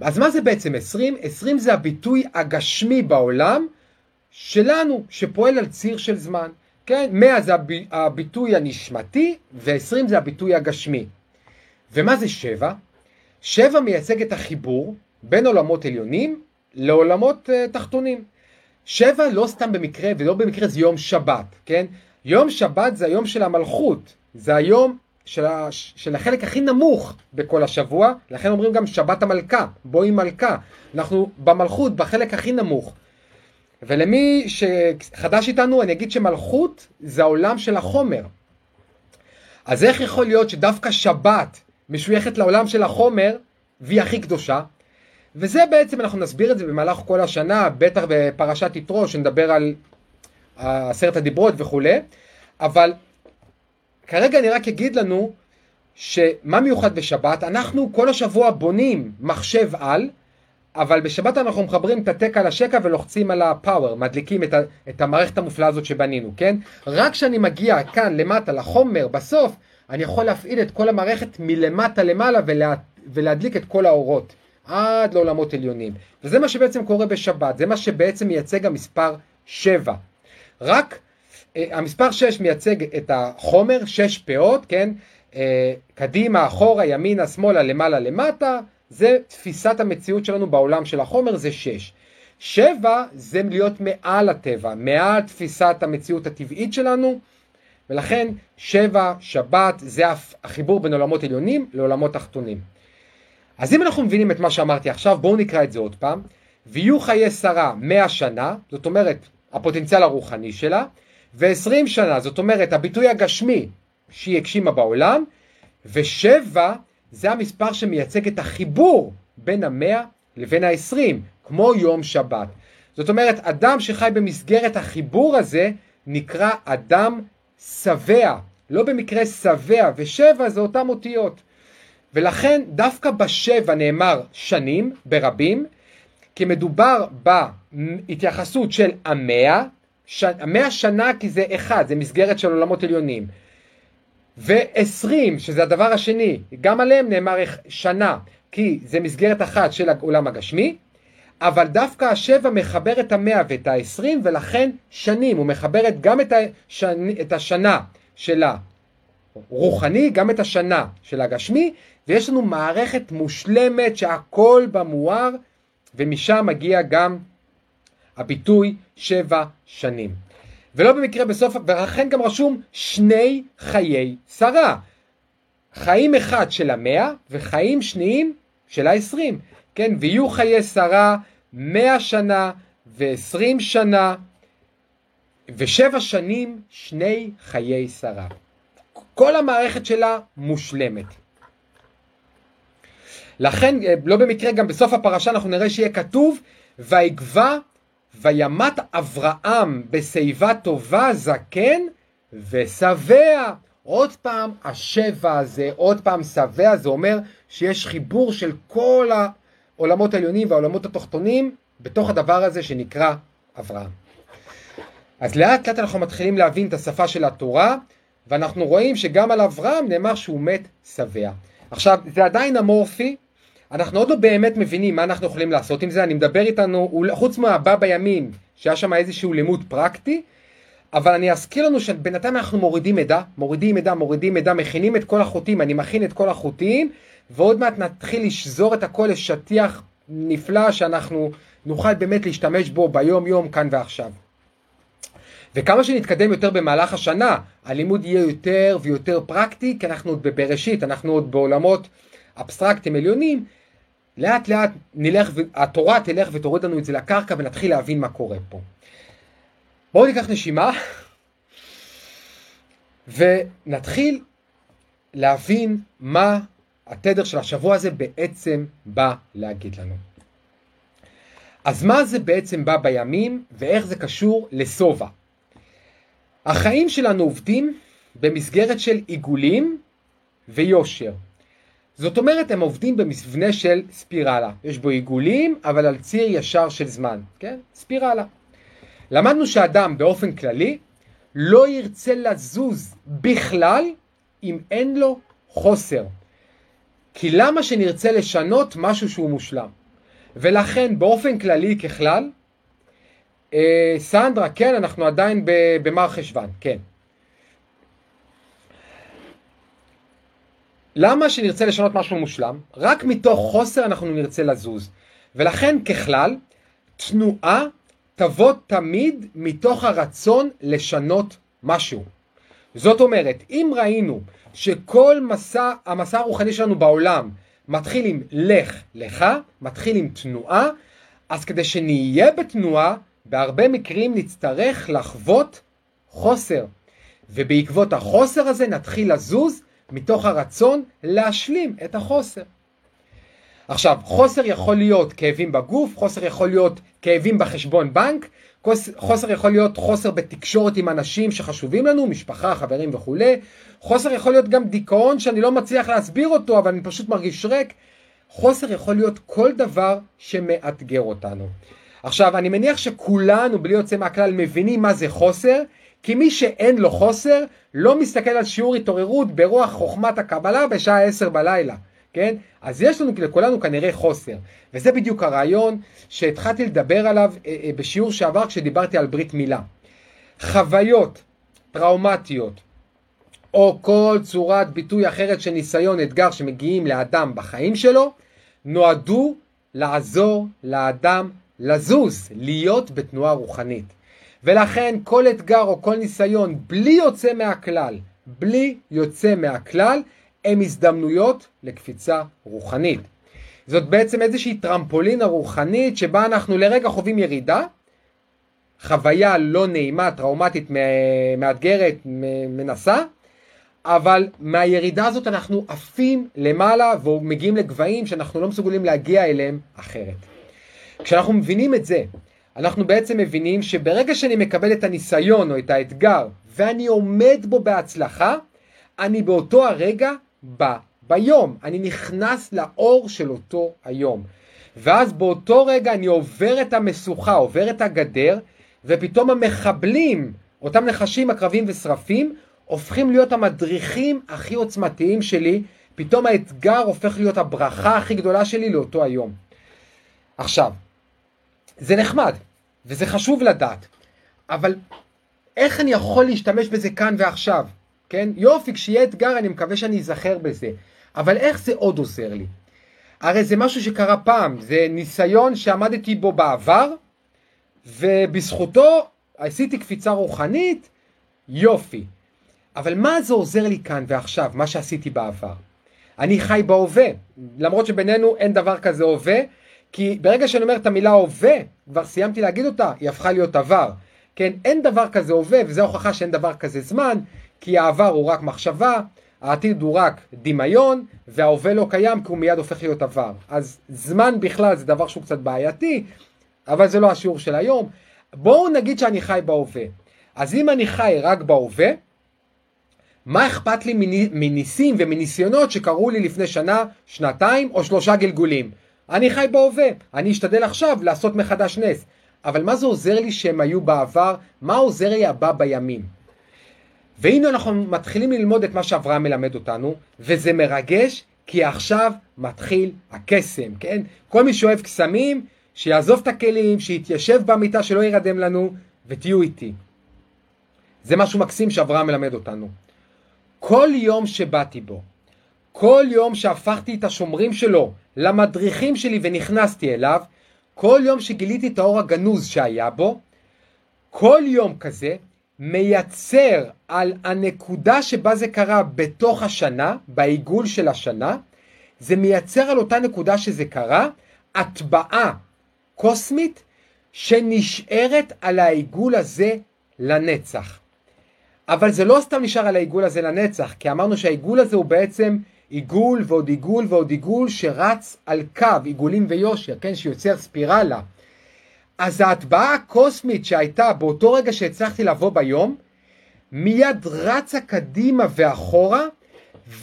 אז מה זה בעצם 20? 20 זה הביטוי הגשמי בעולם שלנו שפועל על ציר של זמן. כן? 100 זה הביטוי הנשמתי ו-20 זה הביטוי הגשמי. ומה זה שבע? שבע מייצג את החיבור בין עולמות עליונים לעולמות uh, תחתונים. שבע לא סתם במקרה, ולא במקרה זה יום שבת, כן? יום שבת זה היום של המלכות, זה היום של, ה, של החלק הכי נמוך בכל השבוע, לכן אומרים גם שבת המלכה, בואי מלכה. אנחנו במלכות, בחלק הכי נמוך. ולמי שחדש איתנו, אני אגיד שמלכות זה העולם של החומר. אז איך יכול להיות שדווקא שבת משויכת לעולם של החומר, והיא הכי קדושה. וזה בעצם, אנחנו נסביר את זה במהלך כל השנה, בטח בפרשת יתרו, שנדבר על עשרת הדיברות וכולי, אבל כרגע אני רק אגיד לנו שמה מיוחד בשבת? אנחנו כל השבוע בונים מחשב על, אבל בשבת אנחנו מחברים את הטק על השקע ולוחצים על הפאוור, מדליקים את, ה, את המערכת המופלאה הזאת שבנינו, כן? רק כשאני מגיע כאן למטה לחומר, בסוף, אני יכול להפעיל את כל המערכת מלמטה למעלה ולה, ולהדליק את כל האורות עד לעולמות עליונים. וזה מה שבעצם קורה בשבת, זה מה שבעצם מייצג המספר 7. רק המספר 6 מייצג את החומר, 6 פאות, כן? אה, קדימה, אחורה, ימינה, שמאלה, למעלה, למטה, זה תפיסת המציאות שלנו בעולם של החומר, זה 6. 7 זה להיות מעל הטבע, מעל תפיסת המציאות הטבעית שלנו, ולכן שבע, שבת, זה החיבור בין עולמות עליונים לעולמות תחתונים. אז אם אנחנו מבינים את מה שאמרתי עכשיו, בואו נקרא את זה עוד פעם. ויהיו חיי שרה מאה שנה, זאת אומרת הפוטנציאל הרוחני שלה, ועשרים שנה, זאת אומרת הביטוי הגשמי שהיא הגשימה בעולם, ושבע זה המספר שמייצג את החיבור בין המאה לבין העשרים, כמו יום שבת. זאת אומרת, אדם שחי במסגרת החיבור הזה נקרא אדם שבע, לא במקרה שבע, ושבע זה אותם אותיות. ולכן דווקא בשבע נאמר שנים ברבים, כי מדובר בהתייחסות של המאה, ש... המאה שנה כי זה אחד, זה מסגרת של עולמות עליונים. ועשרים, שזה הדבר השני, גם עליהם נאמר שנה, כי זה מסגרת אחת של העולם הגשמי, אבל דווקא השבע מחבר את המאה ואת העשרים, ולכן שנים, הוא מחבר גם את, השנ... את השנה של הרוחני, גם את השנה של הגשמי, ויש לנו מערכת מושלמת שהכל בה מואר, ומשם מגיע גם הביטוי שבע שנים. ולא במקרה בסוף, ולכן גם רשום שני חיי שרה. חיים אחד של המאה וחיים שניים של העשרים. כן, ויהיו חיי שרה מאה שנה ועשרים שנה ושבע שנים שני חיי שרה. כל המערכת שלה מושלמת. לכן, לא במקרה, גם בסוף הפרשה אנחנו נראה שיהיה כתוב, ויגבה וימת אברהם בשיבה טובה זקן ושבע. עוד פעם השבע הזה, עוד פעם שבע, זה אומר שיש חיבור של כל העולמות העליונים והעולמות התחתונים בתוך הדבר הזה שנקרא אברהם. אז לאט לאט אנחנו מתחילים להבין את השפה של התורה, ואנחנו רואים שגם על אברהם נאמר שהוא מת שבע. עכשיו, זה עדיין אמורפי, אנחנו עוד לא באמת מבינים מה אנחנו יכולים לעשות עם זה, אני מדבר איתנו, חוץ מהבא בימים, שהיה שם איזשהו לימוד פרקטי, אבל אני אזכיר לנו שבינתיים אנחנו מורידים מידע, מורידים מידע, מורידים מידע, מכינים את כל החוטים, אני מכין את כל החוטים, ועוד מעט נתחיל לשזור את הכל לשטיח נפלא שאנחנו נוכל באמת להשתמש בו ביום יום כאן ועכשיו. וכמה שנתקדם יותר במהלך השנה, הלימוד יהיה יותר ויותר פרקטי, כי אנחנו עוד בבראשית, אנחנו עוד בעולמות אבסטרקטיים עליונים, לאט לאט נלך, התורה תלך ותוריד לנו את זה לקרקע ונתחיל להבין מה קורה פה. בואו ניקח נשימה ונתחיל להבין מה התדר של השבוע הזה בעצם בא להגיד לנו. אז מה זה בעצם בא בימים ואיך זה קשור לשובע? החיים שלנו עובדים במסגרת של עיגולים ויושר. זאת אומרת, הם עובדים במבנה של ספירלה. יש בו עיגולים, אבל על ציר ישר של זמן, כן? ספירלה. למדנו שאדם באופן כללי לא ירצה לזוז בכלל אם אין לו חוסר. כי למה שנרצה לשנות משהו שהוא מושלם? ולכן באופן כללי ככלל, אה, סנדרה, כן, אנחנו עדיין במר חשוון, כן. למה שנרצה לשנות משהו מושלם? רק מתוך חוסר אנחנו נרצה לזוז. ולכן ככלל, תנועה תבוא תמיד מתוך הרצון לשנות משהו. זאת אומרת, אם ראינו שכל מסע, המסע הרוחני שלנו בעולם מתחיל עם לך לך, מתחיל עם תנועה, אז כדי שנהיה בתנועה, בהרבה מקרים נצטרך לחוות חוסר. ובעקבות החוסר הזה נתחיל לזוז מתוך הרצון להשלים את החוסר. עכשיו, חוסר יכול להיות כאבים בגוף, חוסר יכול להיות כאבים בחשבון בנק, חוסר יכול להיות חוסר בתקשורת עם אנשים שחשובים לנו, משפחה, חברים וכולי, חוסר יכול להיות גם דיכאון שאני לא מצליח להסביר אותו, אבל אני פשוט מרגיש ריק. חוסר יכול להיות כל דבר שמאתגר אותנו. עכשיו, אני מניח שכולנו, בלי יוצא מהכלל, מבינים מה זה חוסר, כי מי שאין לו חוסר, לא מסתכל על שיעור התעוררות ברוח חוכמת הקבלה בשעה עשר בלילה, כן? אז יש לנו לכולנו כנראה חוסר, וזה בדיוק הרעיון שהתחלתי לדבר עליו אה, אה, בשיעור שעבר כשדיברתי על ברית מילה. חוויות טראומטיות, או כל צורת ביטוי אחרת של ניסיון אתגר שמגיעים לאדם בחיים שלו, נועדו לעזור לאדם לזוז, להיות בתנועה רוחנית. ולכן כל אתגר או כל ניסיון בלי יוצא מהכלל, בלי יוצא מהכלל, הם הזדמנויות לקפיצה רוחנית. זאת בעצם איזושהי טרמפולינה רוחנית שבה אנחנו לרגע חווים ירידה, חוויה לא נעימה, טראומטית, מאתגרת, מנסה, אבל מהירידה הזאת אנחנו עפים למעלה ומגיעים לגבהים שאנחנו לא מסוגלים להגיע אליהם אחרת. כשאנחנו מבינים את זה, אנחנו בעצם מבינים שברגע שאני מקבל את הניסיון או את האתגר ואני עומד בו בהצלחה, אני באותו הרגע ביום, אני נכנס לאור של אותו היום. ואז באותו רגע אני עובר את המשוכה, עובר את הגדר, ופתאום המחבלים, אותם נחשים, עקרבים ושרפים, הופכים להיות המדריכים הכי עוצמתיים שלי, פתאום האתגר הופך להיות הברכה הכי גדולה שלי לאותו היום. עכשיו, זה נחמד, וזה חשוב לדעת, אבל איך אני יכול להשתמש בזה כאן ועכשיו? כן? יופי, כשיהיה אתגר אני מקווה שאני אזכר בזה, אבל איך זה עוד עוזר לי? הרי זה משהו שקרה פעם, זה ניסיון שעמדתי בו בעבר, ובזכותו עשיתי קפיצה רוחנית, יופי. אבל מה זה עוזר לי כאן ועכשיו, מה שעשיתי בעבר? אני חי בהווה, למרות שבינינו אין דבר כזה הווה, כי ברגע שאני אומר את המילה הווה, כבר סיימתי להגיד אותה, היא הפכה להיות עבר. כן, אין דבר כזה הווה, וזו הוכחה שאין דבר כזה זמן, כי העבר הוא רק מחשבה, העתיד הוא רק דמיון, וההווה לא קיים כי הוא מיד הופך להיות עבר. אז זמן בכלל זה דבר שהוא קצת בעייתי, אבל זה לא השיעור של היום. בואו נגיד שאני חי בהווה. אז אם אני חי רק בהווה, מה אכפת לי מניסים ומניסיונות שקרו לי לפני שנה, שנתיים או שלושה גלגולים? אני חי בהווה, אני אשתדל עכשיו לעשות מחדש נס. אבל מה זה עוזר לי שהם היו בעבר? מה עוזר לי הבא בימים? והנה אנחנו מתחילים ללמוד את מה שאברהם מלמד אותנו, וזה מרגש, כי עכשיו מתחיל הקסם, כן? כל מי שאוהב קסמים, שיעזוב את הכלים, שיתיישב במיטה, שלא ירדם לנו, ותהיו איתי. זה משהו מקסים שאברהם מלמד אותנו. כל יום שבאתי בו, כל יום שהפכתי את השומרים שלו למדריכים שלי ונכנסתי אליו, כל יום שגיליתי את האור הגנוז שהיה בו, כל יום כזה מייצר על הנקודה שבה זה קרה בתוך השנה, בעיגול של השנה, זה מייצר על אותה נקודה שזה קרה, הטבעה קוסמית שנשארת על העיגול הזה לנצח. אבל זה לא סתם נשאר על העיגול הזה לנצח, כי אמרנו שהעיגול הזה הוא בעצם עיגול ועוד עיגול ועוד עיגול שרץ על קו, עיגולים ויושר, כן, שיוצר ספירלה. אז ההטבעה הקוסמית שהייתה באותו רגע שהצלחתי לבוא ביום, מיד רצה קדימה ואחורה,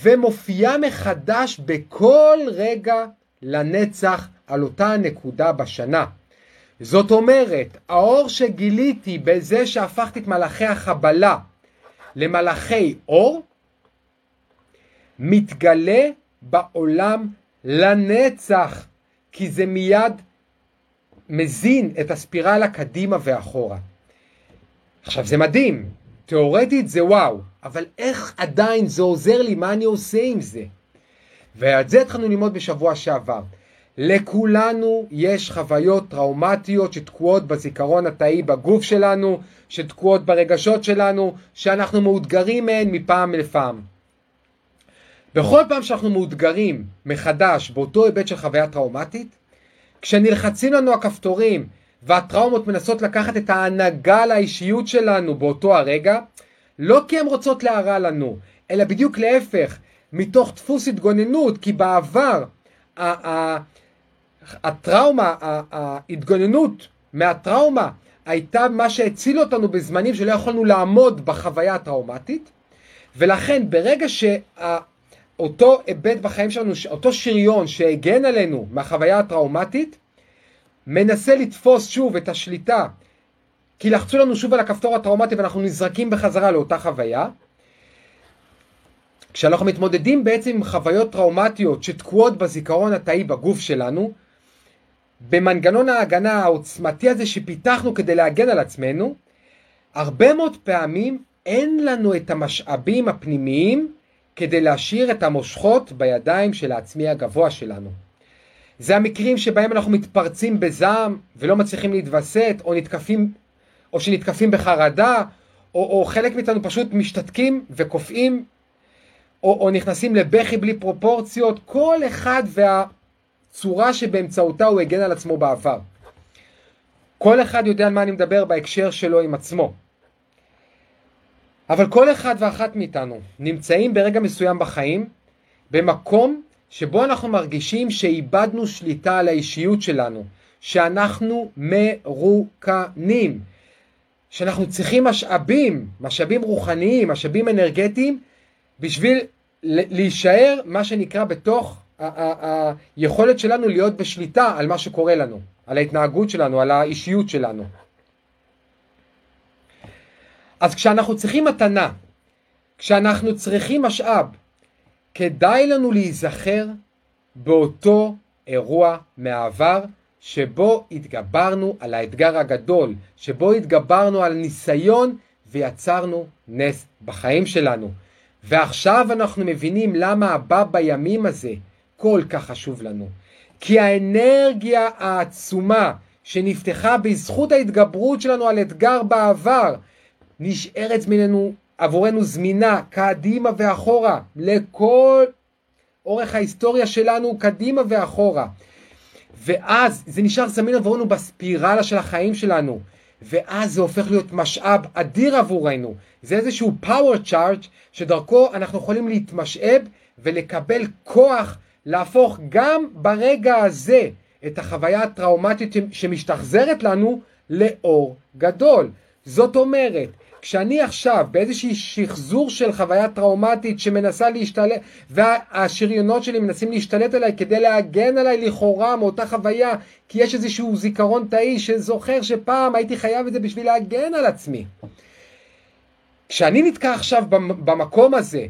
ומופיעה מחדש בכל רגע לנצח על אותה הנקודה בשנה. זאת אומרת, האור שגיליתי בזה שהפכתי את מלאכי החבלה למלאכי אור, מתגלה בעולם לנצח, כי זה מיד מזין את הספירלה קדימה ואחורה. עכשיו זה מדהים, תאורטית זה וואו, אבל איך עדיין זה עוזר לי, מה אני עושה עם זה? ואת זה התחלנו ללמוד בשבוע שעבר. לכולנו יש חוויות טראומטיות שתקועות בזיכרון התאי בגוף שלנו, שתקועות ברגשות שלנו, שאנחנו מאותגרים מהן מפעם לפעם. בכל פעם שאנחנו מאותגרים מחדש באותו היבט של חוויה טראומטית, כשנלחצים לנו הכפתורים והטראומות מנסות לקחת את ההנהגה לאישיות שלנו באותו הרגע, לא כי הן רוצות להרע לנו, אלא בדיוק להפך, מתוך דפוס התגוננות, כי בעבר הטראומה, ההתגוננות מהטראומה הייתה מה שהציל אותנו בזמנים שלא יכולנו לעמוד בחוויה הטראומטית, ולכן ברגע שאותו היבט בחיים שלנו, אותו שריון שהגן עלינו מהחוויה הטראומטית, מנסה לתפוס שוב את השליטה, כי לחצו לנו שוב על הכפתור הטראומטי ואנחנו נזרקים בחזרה לאותה חוויה, כשאנחנו מתמודדים בעצם עם חוויות טראומטיות שתקועות בזיכרון התאי בגוף שלנו, במנגנון ההגנה העוצמתי הזה שפיתחנו כדי להגן על עצמנו, הרבה מאוד פעמים אין לנו את המשאבים הפנימיים כדי להשאיר את המושכות בידיים של העצמי הגבוה שלנו. זה המקרים שבהם אנחנו מתפרצים בזעם ולא מצליחים להתווסת, או נתקפים, או שנתקפים בחרדה, או, או חלק מאיתנו פשוט משתתקים וקופאים, או, או נכנסים לבכי בלי פרופורציות, כל אחד וה... צורה שבאמצעותה הוא הגן על עצמו בעבר. כל אחד יודע על מה אני מדבר בהקשר שלו עם עצמו. אבל כל אחד ואחת מאיתנו נמצאים ברגע מסוים בחיים במקום שבו אנחנו מרגישים שאיבדנו שליטה על האישיות שלנו, שאנחנו מרוקנים, שאנחנו צריכים משאבים, משאבים רוחניים, משאבים אנרגטיים, בשביל להישאר, מה שנקרא, בתוך היכולת שלנו להיות בשליטה על מה שקורה לנו, על ההתנהגות שלנו, על האישיות שלנו. אז כשאנחנו צריכים מתנה, כשאנחנו צריכים משאב, כדאי לנו להיזכר באותו אירוע מהעבר שבו התגברנו על האתגר הגדול, שבו התגברנו על ניסיון ויצרנו נס בחיים שלנו. ועכשיו אנחנו מבינים למה הבא בימים הזה כל כך חשוב לנו. כי האנרגיה העצומה שנפתחה בזכות ההתגברות שלנו על אתגר בעבר, נשארת ממנו עבורנו זמינה קדימה ואחורה, לכל אורך ההיסטוריה שלנו קדימה ואחורה. ואז זה נשאר זמין עבורנו בספירלה של החיים שלנו. ואז זה הופך להיות משאב אדיר עבורנו. זה איזשהו power charge שדרכו אנחנו יכולים להתמשאב ולקבל כוח להפוך גם ברגע הזה את החוויה הטראומטית שמשתחזרת לנו לאור גדול. זאת אומרת, כשאני עכשיו באיזשהי שחזור של חוויה טראומטית שמנסה להשתלט, והשריונות שלי מנסים להשתלט עליי כדי להגן עליי לכאורה מאותה חוויה, כי יש איזשהו זיכרון תאי שזוכר שפעם הייתי חייב את זה בשביל להגן על עצמי. כשאני נתקע עכשיו במקום הזה,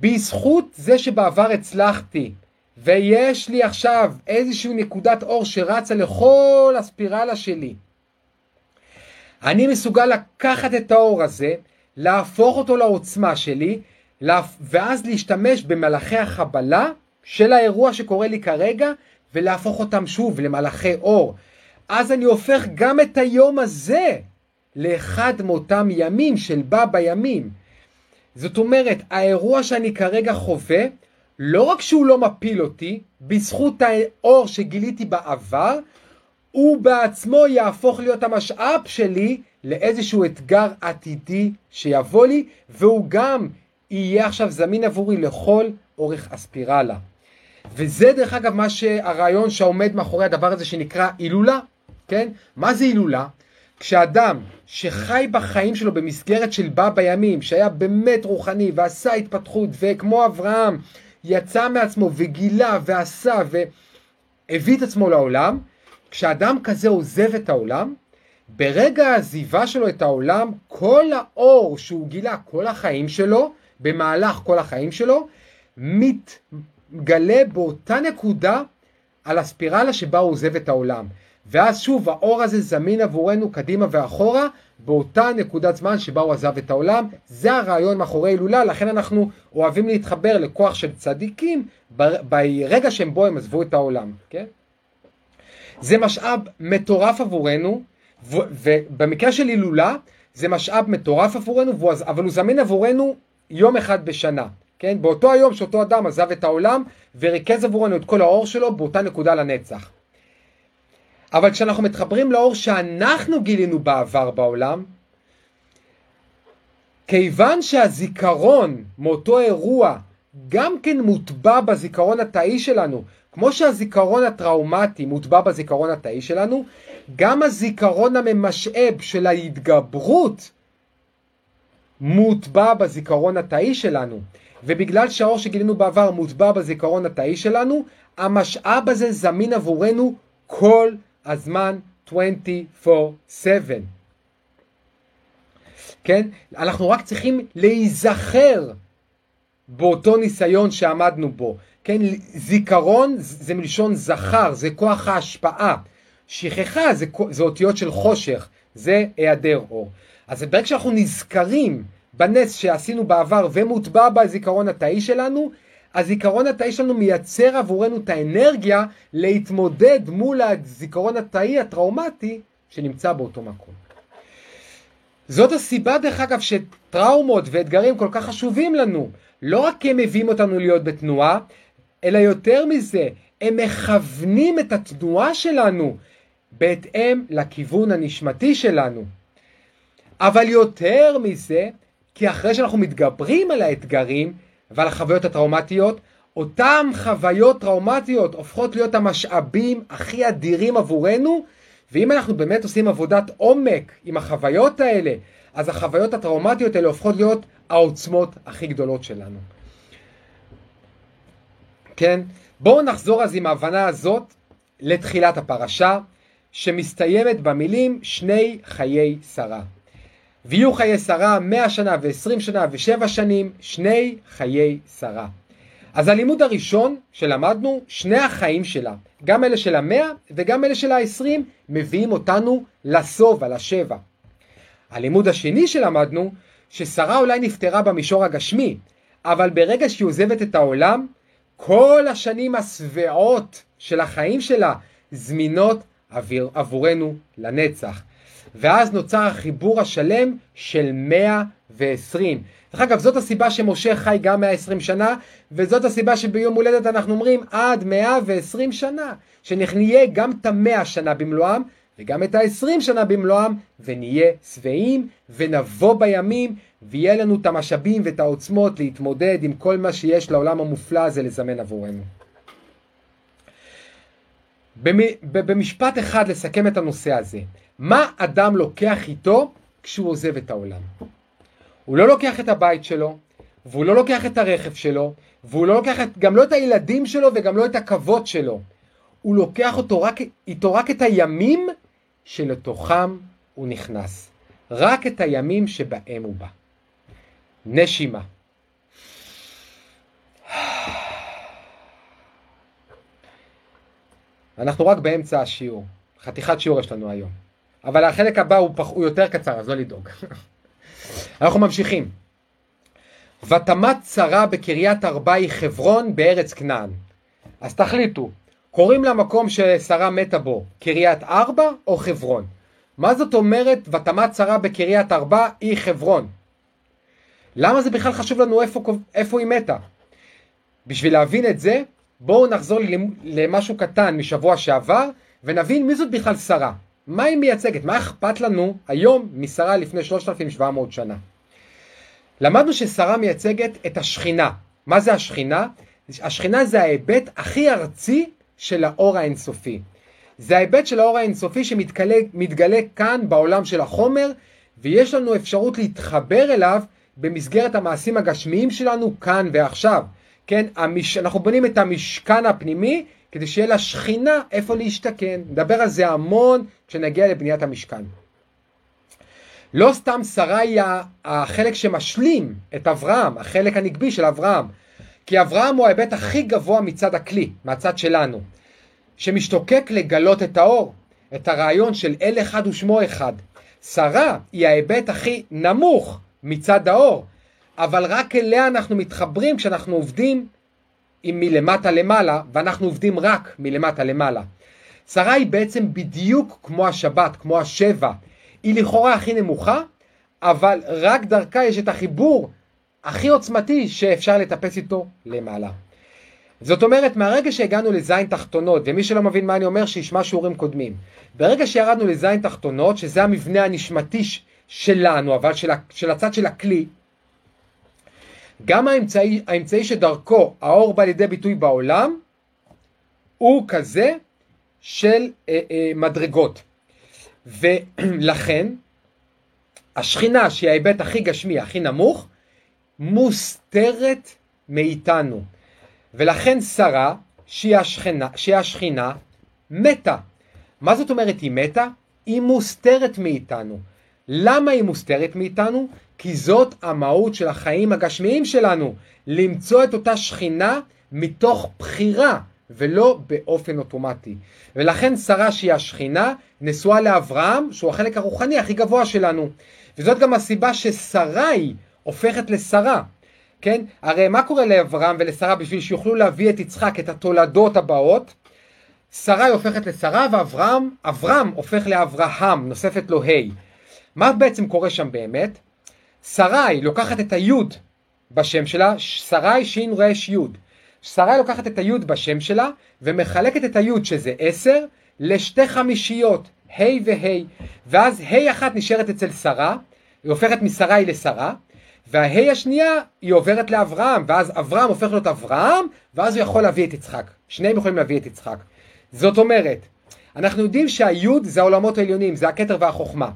בזכות זה שבעבר הצלחתי, ויש לי עכשיו איזושהי נקודת אור שרצה לכל הספירלה שלי, אני מסוגל לקחת את האור הזה, להפוך אותו לעוצמה שלי, ואז להשתמש במלאכי החבלה של האירוע שקורה לי כרגע, ולהפוך אותם שוב למלאכי אור. אז אני הופך גם את היום הזה לאחד מאותם ימים של בא בימים. זאת אומרת, האירוע שאני כרגע חווה, לא רק שהוא לא מפיל אותי, בזכות האור שגיליתי בעבר, הוא בעצמו יהפוך להיות המשאב שלי לאיזשהו אתגר עתידי שיבוא לי, והוא גם יהיה עכשיו זמין עבורי לכל אורך הספירלה. וזה דרך אגב מה שהרעיון שעומד מאחורי הדבר הזה שנקרא הילולה, כן? מה זה הילולה? כשאדם שחי בחיים שלו במסגרת של בא בימים, שהיה באמת רוחני ועשה התפתחות, וכמו אברהם יצא מעצמו וגילה ועשה והביא את עצמו לעולם, כשאדם כזה עוזב את העולם, ברגע העזיבה שלו את העולם, כל האור שהוא גילה כל החיים שלו, במהלך כל החיים שלו, מתגלה באותה נקודה על הספירלה שבה הוא עוזב את העולם. ואז שוב האור הזה זמין עבורנו קדימה ואחורה באותה נקודת זמן שבה הוא עזב את העולם. זה הרעיון מאחורי הילולה, לכן אנחנו אוהבים להתחבר לכוח של צדיקים ברגע שהם בו הם עזבו את העולם, כן? זה משאב מטורף עבורנו, ובמקרה של הילולה זה משאב מטורף עבורנו, אבל הוא זמין עבורנו יום אחד בשנה. כן? באותו היום שאותו אדם עזב את העולם וריכז עבורנו את כל האור שלו באותה נקודה לנצח. אבל כשאנחנו מתחברים לאור שאנחנו גילינו בעבר בעולם, כיוון שהזיכרון מאותו אירוע גם כן מוטבע בזיכרון התאי שלנו, כמו שהזיכרון הטראומטי מוטבע בזיכרון התאי שלנו, גם הזיכרון הממשאב של ההתגברות מוטבע בזיכרון התאי שלנו. ובגלל שהאור שגילינו בעבר מוטבע בזיכרון התאי שלנו, המשאב הזה זמין עבורנו כל הזמן 24/7. כן? אנחנו רק צריכים להיזכר באותו ניסיון שעמדנו בו. כן, זיכרון זה מלשון זכר, זה כוח ההשפעה. שכחה זה, זה אותיות של חושך, זה היעדר אור. אז ברגע שאנחנו נזכרים בנס שעשינו בעבר ומוטבע בזיכרון התאי שלנו, הזיכרון התאי שלנו מייצר עבורנו את האנרגיה להתמודד מול הזיכרון התאי הטראומטי שנמצא באותו מקום. זאת הסיבה דרך אגב שטראומות ואתגרים כל כך חשובים לנו. לא רק כי הם מביאים אותנו להיות בתנועה, אלא יותר מזה, הם מכוונים את התנועה שלנו בהתאם לכיוון הנשמתי שלנו. אבל יותר מזה, כי אחרי שאנחנו מתגברים על האתגרים ועל החוויות הטראומטיות, אותן חוויות טראומטיות הופכות להיות המשאבים הכי אדירים עבורנו, ואם אנחנו באמת עושים עבודת עומק עם החוויות האלה, אז החוויות הטראומטיות האלה הופכות להיות העוצמות הכי גדולות שלנו. כן? בואו נחזור אז עם ההבנה הזאת לתחילת הפרשה, שמסתיימת במילים שני חיי שרה. ויהיו חיי שרה מאה שנה ועשרים שנה ושבע שנים, שני חיי שרה. אז הלימוד הראשון שלמדנו, שני החיים שלה, גם אלה של המאה וגם אלה של העשרים, מביאים אותנו לסוב, על השבע. הלימוד השני שלמדנו, ששרה אולי נפטרה במישור הגשמי, אבל ברגע שהיא עוזבת את העולם, כל השנים השבעות של החיים שלה זמינות עבורנו לנצח. ואז נוצר החיבור השלם של 120. דרך אגב, זאת הסיבה שמשה חי גם 120 שנה, וזאת הסיבה שביום הולדת אנחנו אומרים עד 120 שנה, שנהיה גם את המאה שנה במלואם, וגם את ה-20 שנה במלואם, ונהיה שבעים, ונבוא בימים, ויהיה לנו את המשאבים ואת העוצמות להתמודד עם כל מה שיש לעולם המופלא הזה לזמן עבורנו. במשפט אחד לסכם את הנושא הזה, מה אדם לוקח איתו כשהוא עוזב את העולם? הוא לא לוקח את הבית שלו, והוא לא לוקח את הרכב שלו, והוא לא לוקח את, גם לא את הילדים שלו וגם לא את הכבוד שלו. הוא לוקח אותו רק, איתו רק את הימים שלתוכם הוא נכנס. רק את הימים שבהם הוא בא. נשימה. אנחנו רק באמצע השיעור. חתיכת שיעור יש לנו היום. אבל החלק הבא הוא, פח, הוא יותר קצר, אז לא לדאוג. אנחנו ממשיכים. ותמת שרה בקריית ארבע היא חברון בארץ כנען. אז תחליטו, קוראים למקום ששרה מתה בו קריית ארבע או חברון? מה זאת אומרת ותמת שרה בקריית ארבע היא חברון? למה זה בכלל חשוב לנו איפה, איפה היא מתה? בשביל להבין את זה, בואו נחזור למשהו קטן משבוע שעבר ונבין מי זאת בכלל שרה. מה היא מייצגת? מה אכפת לנו היום משרה לפני 3,700 שנה? למדנו ששרה מייצגת את השכינה. מה זה השכינה? השכינה זה ההיבט הכי ארצי של האור האינסופי. זה ההיבט של האור האינסופי שמתגלה כאן בעולם של החומר, ויש לנו אפשרות להתחבר אליו במסגרת המעשים הגשמיים שלנו כאן ועכשיו. כן, המש... אנחנו בונים את המשכן הפנימי כדי שיהיה לה שכינה איפה להשתכן. נדבר על זה המון כשנגיע לבניית המשכן. לא סתם שרה היא החלק שמשלים את אברהם, החלק הנגבי של אברהם. כי אברהם הוא ההיבט הכי גבוה מצד הכלי, מהצד שלנו, שמשתוקק לגלות את האור, את הרעיון של אל אחד ושמו אחד. שרה היא ההיבט הכי נמוך מצד האור, אבל רק אליה אנחנו מתחברים כשאנחנו עובדים עם מלמטה למעלה, ואנחנו עובדים רק מלמטה למעלה. שרה היא בעצם בדיוק כמו השבת, כמו השבע. היא לכאורה הכי נמוכה, אבל רק דרכה יש את החיבור הכי עוצמתי שאפשר לטפס איתו למעלה. זאת אומרת, מהרגע שהגענו לזין תחתונות, ומי שלא מבין מה אני אומר, שישמע שיעורים קודמים. ברגע שירדנו לזין תחתונות, שזה המבנה הנשמתי שלנו, אבל של, של הצד של הכלי, גם האמצעי, האמצעי שדרכו האור בא לידי ביטוי בעולם, הוא כזה של אה, אה, מדרגות. ולכן, השכינה, שהיא ההיבט הכי גשמי, הכי נמוך, מוסתרת מאיתנו. ולכן שרה, שהיא השכינה, שהיא השכינה, מתה. מה זאת אומרת היא מתה? היא מוסתרת מאיתנו. למה היא מוסתרת מאיתנו? כי זאת המהות של החיים הגשמיים שלנו, למצוא את אותה שכינה מתוך בחירה ולא באופן אוטומטי. ולכן שרה שהיא השכינה נשואה לאברהם שהוא החלק הרוחני הכי גבוה שלנו. וזאת גם הסיבה ששרי הופכת לשרה. כן? הרי מה קורה לאברהם ולשרה בשביל שיוכלו להביא את יצחק, את התולדות הבאות? שרי הופכת לשרה ואברהם, אברהם הופך לאברהם, נוספת לו ה'. מה בעצם קורה שם באמת? שרי לוקחת את היוד בשם שלה, שרי שין רש יוד. שרי לוקחת את היוד בשם שלה ומחלקת את היוד שזה עשר לשתי חמישיות, ה' וה', ואז ה' אחת נשארת אצל שרה, היא הופכת משרי לשרה, והה' השנייה היא עוברת לאברהם, ואז אברהם הופך להיות אברהם, ואז הוא יכול להביא את יצחק. שניהם יכולים להביא את יצחק. זאת אומרת, אנחנו יודעים שהיוד זה העולמות העליונים, זה הכתר והחוכמה.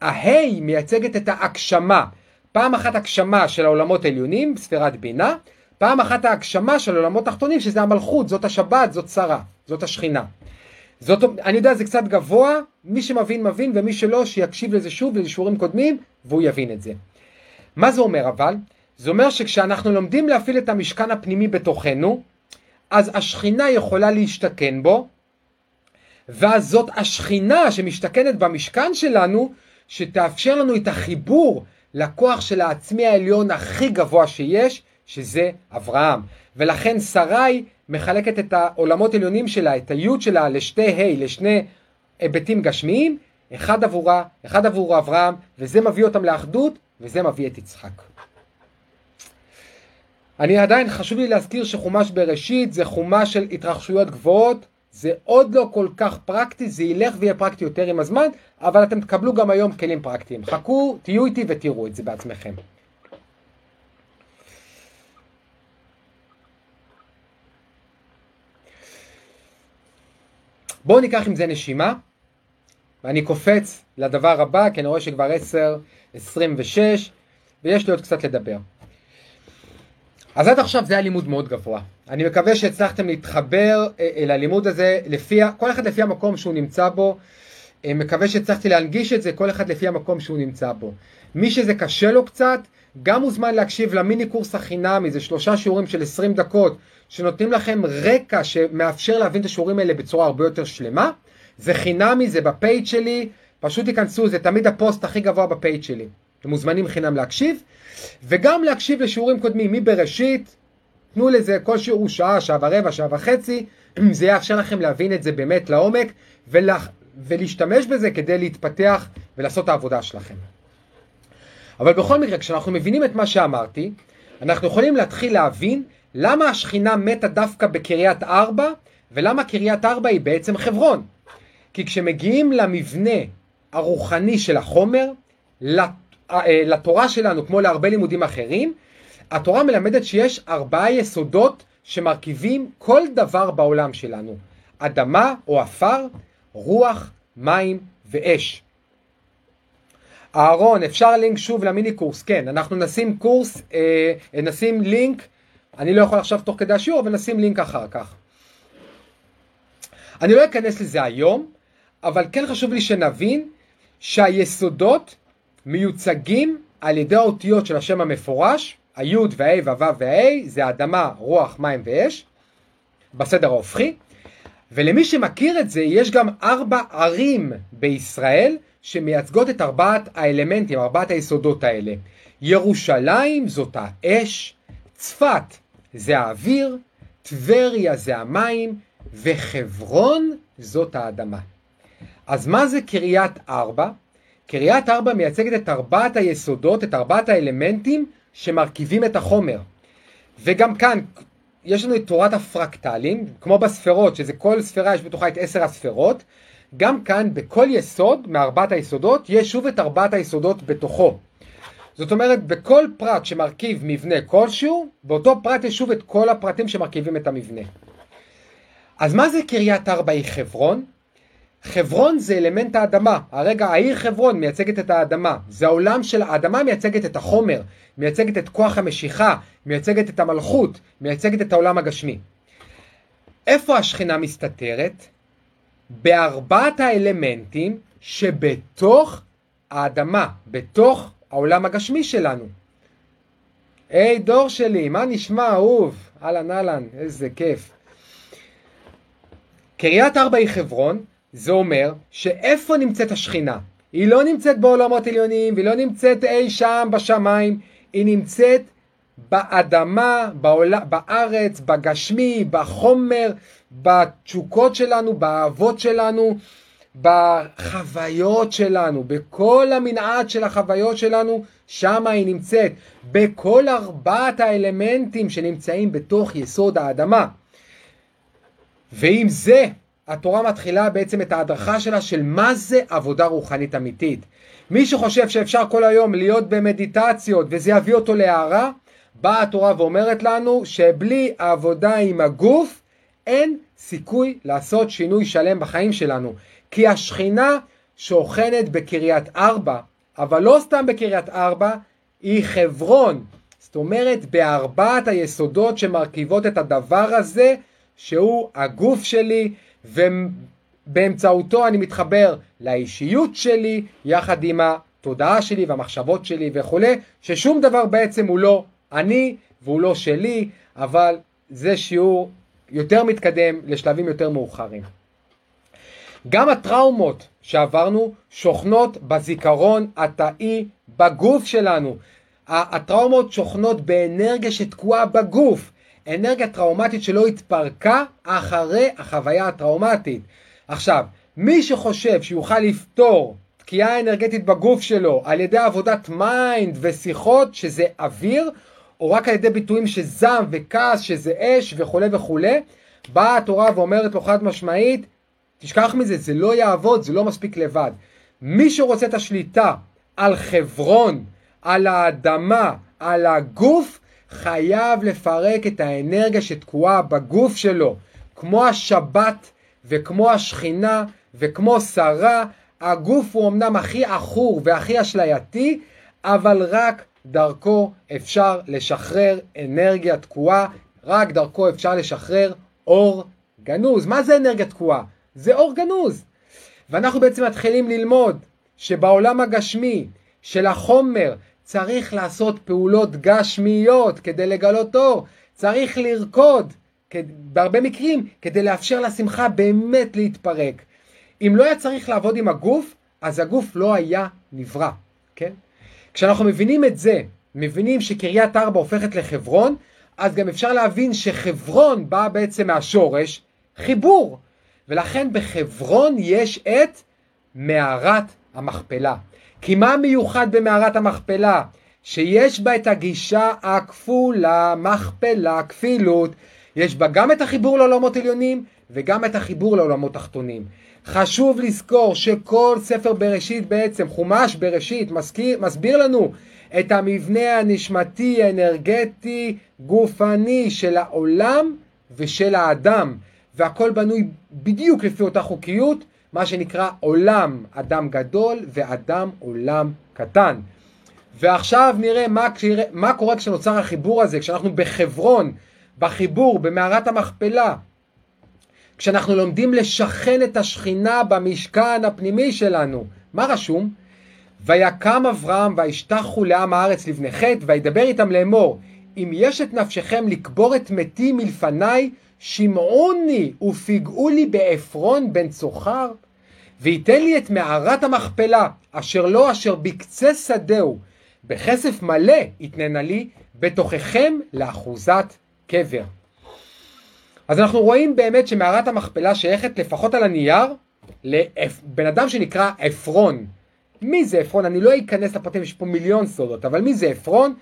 הה' מייצגת את ההגשמה. פעם אחת הגשמה של העולמות העליונים, ספירת בינה, פעם אחת ההגשמה של עולמות תחתונים, שזה המלכות, זאת השבת, זאת שרה, זאת השכינה. זאת, אני יודע, זה קצת גבוה, מי שמבין מבין, ומי שלא, שיקשיב לזה שוב לשיעורים קודמים, והוא יבין את זה. מה זה אומר אבל? זה אומר שכשאנחנו לומדים להפעיל את המשכן הפנימי בתוכנו, אז השכינה יכולה להשתכן בו, ואז זאת השכינה שמשתכנת במשכן שלנו, שתאפשר לנו את החיבור לכוח של העצמי העליון הכי גבוה שיש, שזה אברהם. ולכן שרי מחלקת את העולמות עליונים שלה, את היוד שלה, לשתי ה', לשני היבטים גשמיים, אחד עבורה, אחד עבור אברהם, וזה מביא אותם לאחדות, וזה מביא את יצחק. אני עדיין, חשוב לי להזכיר שחומש בראשית זה חומש של התרחשויות גבוהות, זה עוד לא כל כך פרקטי, זה ילך ויהיה פרקטי יותר עם הזמן, אבל אתם תקבלו גם היום כלים פרקטיים. חכו, תהיו איתי ותראו את זה בעצמכם. בואו ניקח עם זה נשימה, ואני קופץ לדבר הבא, כי אני רואה שכבר 10, 26, ויש לי עוד קצת לדבר. אז עד עכשיו זה היה לימוד מאוד גבוה. אני מקווה שהצלחתם להתחבר אה, אל הלימוד הזה, לפי, כל אחד לפי המקום שהוא נמצא בו. אה, מקווה שהצלחתי להנגיש את זה, כל אחד לפי המקום שהוא נמצא בו. מי שזה קשה לו קצת, גם מוזמן להקשיב למיני קורס החינמי, זה שלושה שיעורים של 20 דקות, שנותנים לכם רקע שמאפשר להבין את השיעורים האלה בצורה הרבה יותר שלמה. זה חינמי, זה ב page שלי, פשוט תיכנסו, זה תמיד הפוסט הכי גבוה ב page שלי. אתם מוזמנים חינם להקשיב, וגם להקשיב לשיעורים קודמים מבראשית, תנו לזה כל שיעור שעה, שעה ורבע, שעה וחצי, זה יאפשר לכם להבין את זה באמת לעומק, ולה, ולהשתמש בזה כדי להתפתח ולעשות את העבודה שלכם. אבל בכל מקרה, כשאנחנו מבינים את מה שאמרתי, אנחנו יכולים להתחיל להבין למה השכינה מתה דווקא בקריית ארבע, ולמה קריית ארבע היא בעצם חברון. כי כשמגיעים למבנה הרוחני של החומר, אה, לתורה שלנו, כמו להרבה לימודים אחרים, התורה מלמדת שיש ארבעה יסודות שמרכיבים כל דבר בעולם שלנו. אדמה או עפר, רוח, מים ואש. אהרון, אפשר לינק שוב למיני קורס? כן, אנחנו נשים קורס, אה, נשים לינק, אני לא יכול עכשיו תוך כדי השיעור, אבל נשים לינק אחר כך. אני לא אכנס לזה היום, אבל כן חשוב לי שנבין שהיסודות מיוצגים על ידי האותיות של השם המפורש, היוד והה והוו והה, זה אדמה, רוח, מים ואש, בסדר ההופכי. ולמי שמכיר את זה, יש גם ארבע ערים בישראל שמייצגות את ארבעת האלמנטים, ארבעת היסודות האלה. ירושלים זאת האש, צפת זה האוויר, טבריה זה המים, וחברון זאת האדמה. אז מה זה קריית ארבע? קריית ארבע מייצגת את ארבעת היסודות, את ארבעת האלמנטים שמרכיבים את החומר. וגם כאן, יש לנו את תורת הפרקטלים, כמו בספרות, שזה כל ספירה יש בתוכה את עשר הספירות, גם כאן בכל יסוד מארבעת היסודות יש שוב את ארבעת היסודות בתוכו. זאת אומרת, בכל פרט שמרכיב מבנה כלשהו, באותו פרט יש שוב את כל הפרטים שמרכיבים את המבנה. אז מה זה קריית ארבע היא חברון? חברון זה אלמנט האדמה. הרגע העיר חברון מייצגת את האדמה. זה העולם של האדמה מייצגת את החומר, מייצגת את כוח המשיכה, מייצגת את המלכות, מייצגת את העולם הגשמי. איפה השכינה מסתתרת? בארבעת האלמנטים שבתוך האדמה, בתוך העולם הגשמי שלנו. היי דור שלי, מה נשמע אהוב? אהלן אהלן, איזה כיף. קריית ארבע היא חברון, זה אומר שאיפה נמצאת השכינה? היא לא נמצאת בעולמות עליונים, והיא לא נמצאת אי שם בשמיים, היא נמצאת באדמה, בעול... בארץ, בגשמי, בחומר, בתשוקות שלנו, באהבות שלנו, בחוויות שלנו, בכל המנעד של החוויות שלנו, שם היא נמצאת, בכל ארבעת האלמנטים שנמצאים בתוך יסוד האדמה. ועם זה התורה מתחילה בעצם את ההדרכה שלה של מה זה עבודה רוחנית אמיתית. מי שחושב שאפשר כל היום להיות במדיטציות וזה יביא אותו להערה, באה התורה ואומרת לנו שבלי העבודה עם הגוף אין סיכוי לעשות שינוי שלם בחיים שלנו. כי השכינה שוכנת בקריית ארבע, אבל לא סתם בקריית ארבע, היא חברון. זאת אומרת, בארבעת היסודות שמרכיבות את הדבר הזה, שהוא הגוף שלי, ובאמצעותו אני מתחבר לאישיות שלי, יחד עם התודעה שלי והמחשבות שלי וכולי, ששום דבר בעצם הוא לא אני והוא לא שלי, אבל זה שיעור יותר מתקדם לשלבים יותר מאוחרים. גם הטראומות שעברנו שוכנות בזיכרון התאי בגוף שלנו. הטראומות שוכנות באנרגיה שתקועה בגוף, אנרגיה טראומטית שלא התפרקה אחרי החוויה הטראומטית. עכשיו, מי שחושב שיוכל לפתור תקיעה אנרגטית בגוף שלו על ידי עבודת mind ושיחות שזה אוויר, או רק על ידי ביטויים שזעם וכעס שזה אש וכולי וכולי, באה התורה ואומרת לו חד משמעית, תשכח מזה, זה לא יעבוד, זה לא מספיק לבד. מי שרוצה את השליטה על חברון, על האדמה, על הגוף, חייב לפרק את האנרגיה שתקועה בגוף שלו. כמו השבת וכמו השכינה וכמו שרה, הגוף הוא אמנם הכי עכור והכי אשלייתי, אבל רק דרכו אפשר לשחרר אנרגיה תקועה, רק דרכו אפשר לשחרר אור גנוז. מה זה אנרגיה תקועה? זה אור גנוז. ואנחנו בעצם מתחילים ללמוד שבעולם הגשמי של החומר צריך לעשות פעולות גשמיות כדי לגלות אור, צריך לרקוד בהרבה מקרים כדי לאפשר לשמחה באמת להתפרק. אם לא היה צריך לעבוד עם הגוף, אז הגוף לא היה נברא, כן? כשאנחנו מבינים את זה, מבינים שקריית ארבע הופכת לחברון, אז גם אפשר להבין שחברון באה בעצם מהשורש חיבור. ולכן בחברון יש את מערת המכפלה. כי מה מיוחד במערת המכפלה? שיש בה את הגישה הכפולה, מכפלה, כפילות. יש בה גם את החיבור לעולמות עליונים וגם את החיבור לעולמות תחתונים. חשוב לזכור שכל ספר בראשית בעצם, חומש בראשית, מזכיר, מסביר לנו את המבנה הנשמתי, האנרגטי, גופני של העולם ושל האדם. והכל בנוי בדיוק לפי אותה חוקיות, מה שנקרא עולם אדם גדול ואדם עולם קטן. ועכשיו נראה מה, מה קורה כשנוצר החיבור הזה, כשאנחנו בחברון, בחיבור, במערת המכפלה, כשאנחנו לומדים לשכן את השכינה במשכן הפנימי שלנו. מה רשום? ויקם אברהם וישתחו לעם הארץ לבני חטא וידבר איתם לאמור אם יש את נפשכם לקבור את מתי מלפניי שמעוני ופיגעו לי בעפרון בן צוחר, וייתן לי את מערת המכפלה, אשר לא אשר בקצה שדהו, בכסף מלא יתננה לי, בתוככם לאחוזת קבר. אז אנחנו רואים באמת שמערת המכפלה שייכת לפחות על הנייר לבן אדם שנקרא עפרון. מי זה עפרון? אני לא אכנס לפרטים, יש פה מיליון סודות, אבל מי זה עפרון?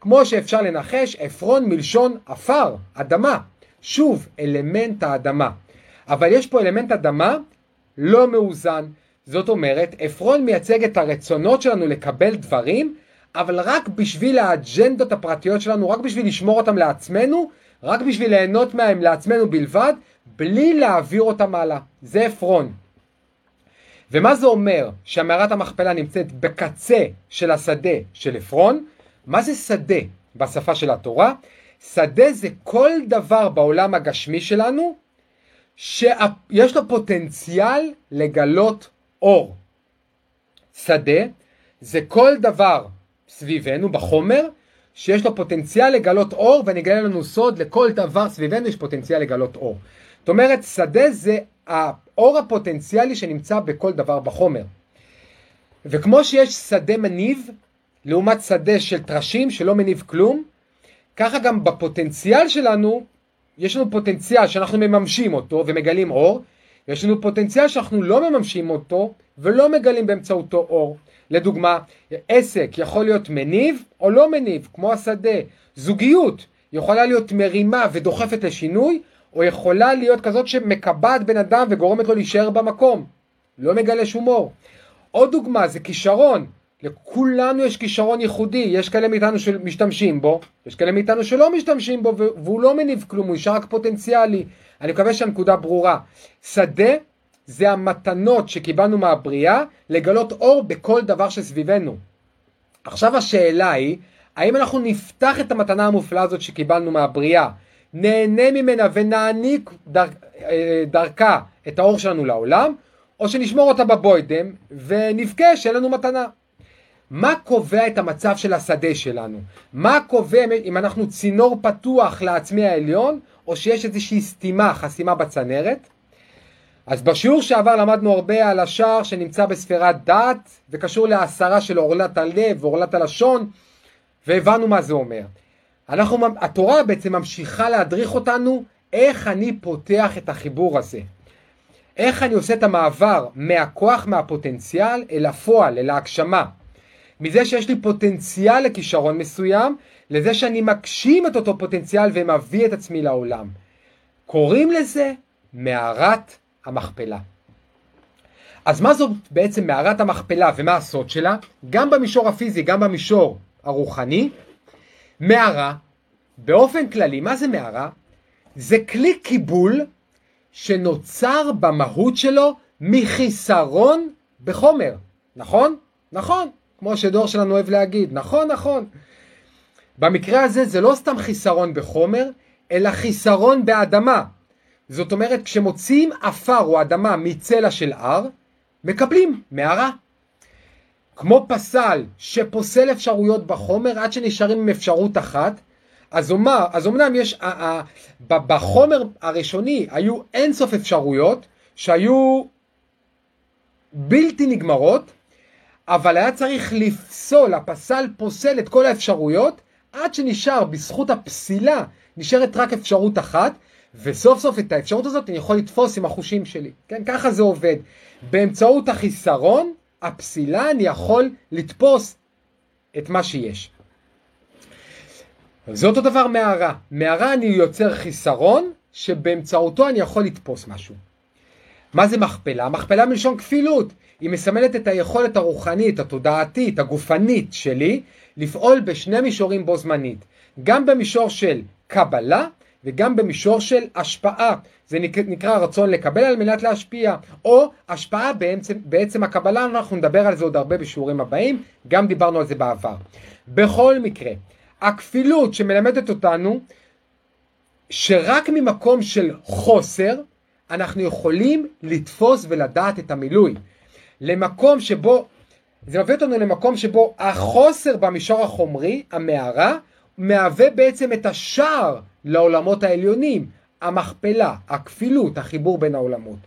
כמו שאפשר לנחש, עפרון מלשון עפר, אדמה. שוב, אלמנט האדמה. אבל יש פה אלמנט אדמה לא מאוזן. זאת אומרת, עפרון מייצג את הרצונות שלנו לקבל דברים, אבל רק בשביל האג'נדות הפרטיות שלנו, רק בשביל לשמור אותם לעצמנו, רק בשביל ליהנות מהם לעצמנו בלבד, בלי להעביר אותם הלאה. זה עפרון. ומה זה אומר שהמערת המכפלה נמצאת בקצה של השדה של עפרון? מה זה שדה בשפה של התורה? שדה זה כל דבר בעולם הגשמי שלנו שיש לו פוטנציאל לגלות אור. שדה זה כל דבר סביבנו בחומר שיש לו פוטנציאל לגלות אור ואני אגלה לנו סוד לכל דבר סביבנו יש פוטנציאל לגלות אור. זאת אומרת שדה זה האור הפוטנציאלי שנמצא בכל דבר בחומר. וכמו שיש שדה מניב לעומת שדה של טרשים שלא מניב כלום, ככה גם בפוטנציאל שלנו, יש לנו פוטנציאל שאנחנו מממשים אותו ומגלים אור, יש לנו פוטנציאל שאנחנו לא מממשים אותו ולא מגלים באמצעותו אור. לדוגמה, עסק יכול להיות מניב או לא מניב, כמו השדה. זוגיות יכולה להיות מרימה ודוחפת לשינוי, או יכולה להיות כזאת שמקבעת בן אדם וגורמת לו להישאר במקום. לא מגלה שום אור. עוד דוגמה זה כישרון. לכולנו יש כישרון ייחודי, יש כאלה מאיתנו שמשתמשים בו, יש כאלה מאיתנו שלא משתמשים בו והוא לא מניב כלום, הוא נשאר רק פוטנציאלי. אני מקווה שהנקודה ברורה. שדה זה המתנות שקיבלנו מהבריאה לגלות אור בכל דבר שסביבנו. עכשיו השאלה היא, האם אנחנו נפתח את המתנה המופלאה הזאת שקיבלנו מהבריאה, נהנה ממנה ונעניק דר, אה, דרכה את האור שלנו לעולם, או שנשמור אותה בבוידם ונבכה שאין לנו מתנה. מה קובע את המצב של השדה שלנו? מה קובע אם אנחנו צינור פתוח לעצמי העליון, או שיש איזושהי סתימה, חסימה בצנרת? אז בשיעור שעבר למדנו הרבה על השער שנמצא בספירת דעת וקשור להסרה של עורלת הלב ועורלת הלשון והבנו מה זה אומר. אנחנו, התורה בעצם ממשיכה להדריך אותנו איך אני פותח את החיבור הזה. איך אני עושה את המעבר מהכוח, מהפוטנציאל אל הפועל, אל ההגשמה. מזה שיש לי פוטנציאל לכישרון מסוים, לזה שאני מגשים את אותו פוטנציאל ומביא את עצמי לעולם. קוראים לזה מערת המכפלה. אז מה זאת בעצם מערת המכפלה ומה הסוד שלה? גם במישור הפיזי, גם במישור הרוחני. מערה, באופן כללי, מה זה מערה? זה כלי קיבול שנוצר במהות שלו מחיסרון בחומר, נכון? נכון, כמו שדור שלנו אוהב להגיד, נכון, נכון. במקרה הזה זה לא סתם חיסרון בחומר, אלא חיסרון באדמה. זאת אומרת, כשמוציאים עפר או אדמה מצלע של הר, מקבלים מערה. כמו פסל שפוסל אפשרויות בחומר עד שנשארים עם אפשרות אחת, אז, אומר, אז אומנם יש, ה, ה, ה, בחומר הראשוני היו אינסוף אפשרויות שהיו בלתי נגמרות, אבל היה צריך לפסול, הפסל פוסל את כל האפשרויות עד שנשאר בזכות הפסילה, נשארת רק אפשרות אחת, וסוף סוף את האפשרות הזאת אני יכול לתפוס עם החושים שלי. כן, ככה זה עובד. באמצעות החיסרון, הפסילה, אני יכול לתפוס את מה שיש. זה אותו דבר מערה. מערה אני יוצר חיסרון שבאמצעותו אני יכול לתפוס משהו. מה זה מכפלה? מכפלה מלשון כפילות. היא מסמלת את היכולת הרוחנית, התודעתית, הגופנית שלי, לפעול בשני מישורים בו זמנית. גם במישור של קבלה וגם במישור של השפעה. זה נקרא רצון לקבל על מנת להשפיע, או השפעה בעצם, בעצם הקבלה, אנחנו נדבר על זה עוד הרבה בשיעורים הבאים, גם דיברנו על זה בעבר. בכל מקרה, הכפילות שמלמדת אותנו שרק ממקום של חוסר אנחנו יכולים לתפוס ולדעת את המילוי. למקום שבו, זה מביא אותנו למקום שבו החוסר במישור החומרי, המערה, מהווה בעצם את השער לעולמות העליונים, המכפלה, הכפילות, החיבור בין העולמות.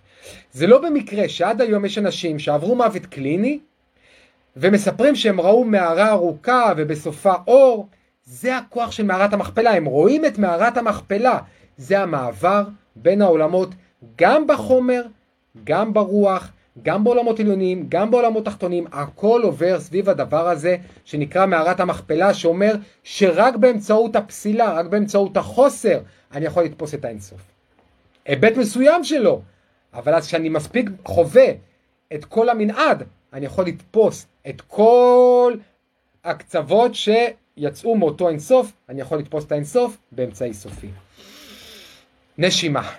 זה לא במקרה שעד היום יש אנשים שעברו מוות קליני ומספרים שהם ראו מערה ארוכה ובסופה אור, זה הכוח של מערת המכפלה, הם רואים את מערת המכפלה, זה המעבר בין העולמות גם בחומר, גם ברוח, גם בעולמות עליונים, גם בעולמות תחתונים, הכל עובר סביב הדבר הזה שנקרא מערת המכפלה, שאומר שרק באמצעות הפסילה, רק באמצעות החוסר, אני יכול לתפוס את האינסוף. היבט מסוים שלו, אבל אז כשאני מספיק חווה את כל המנעד, אני יכול לתפוס את כל הקצוות שיצאו מאותו אינסוף, אני יכול לתפוס את האינסוף באמצעי סופי. נשימה.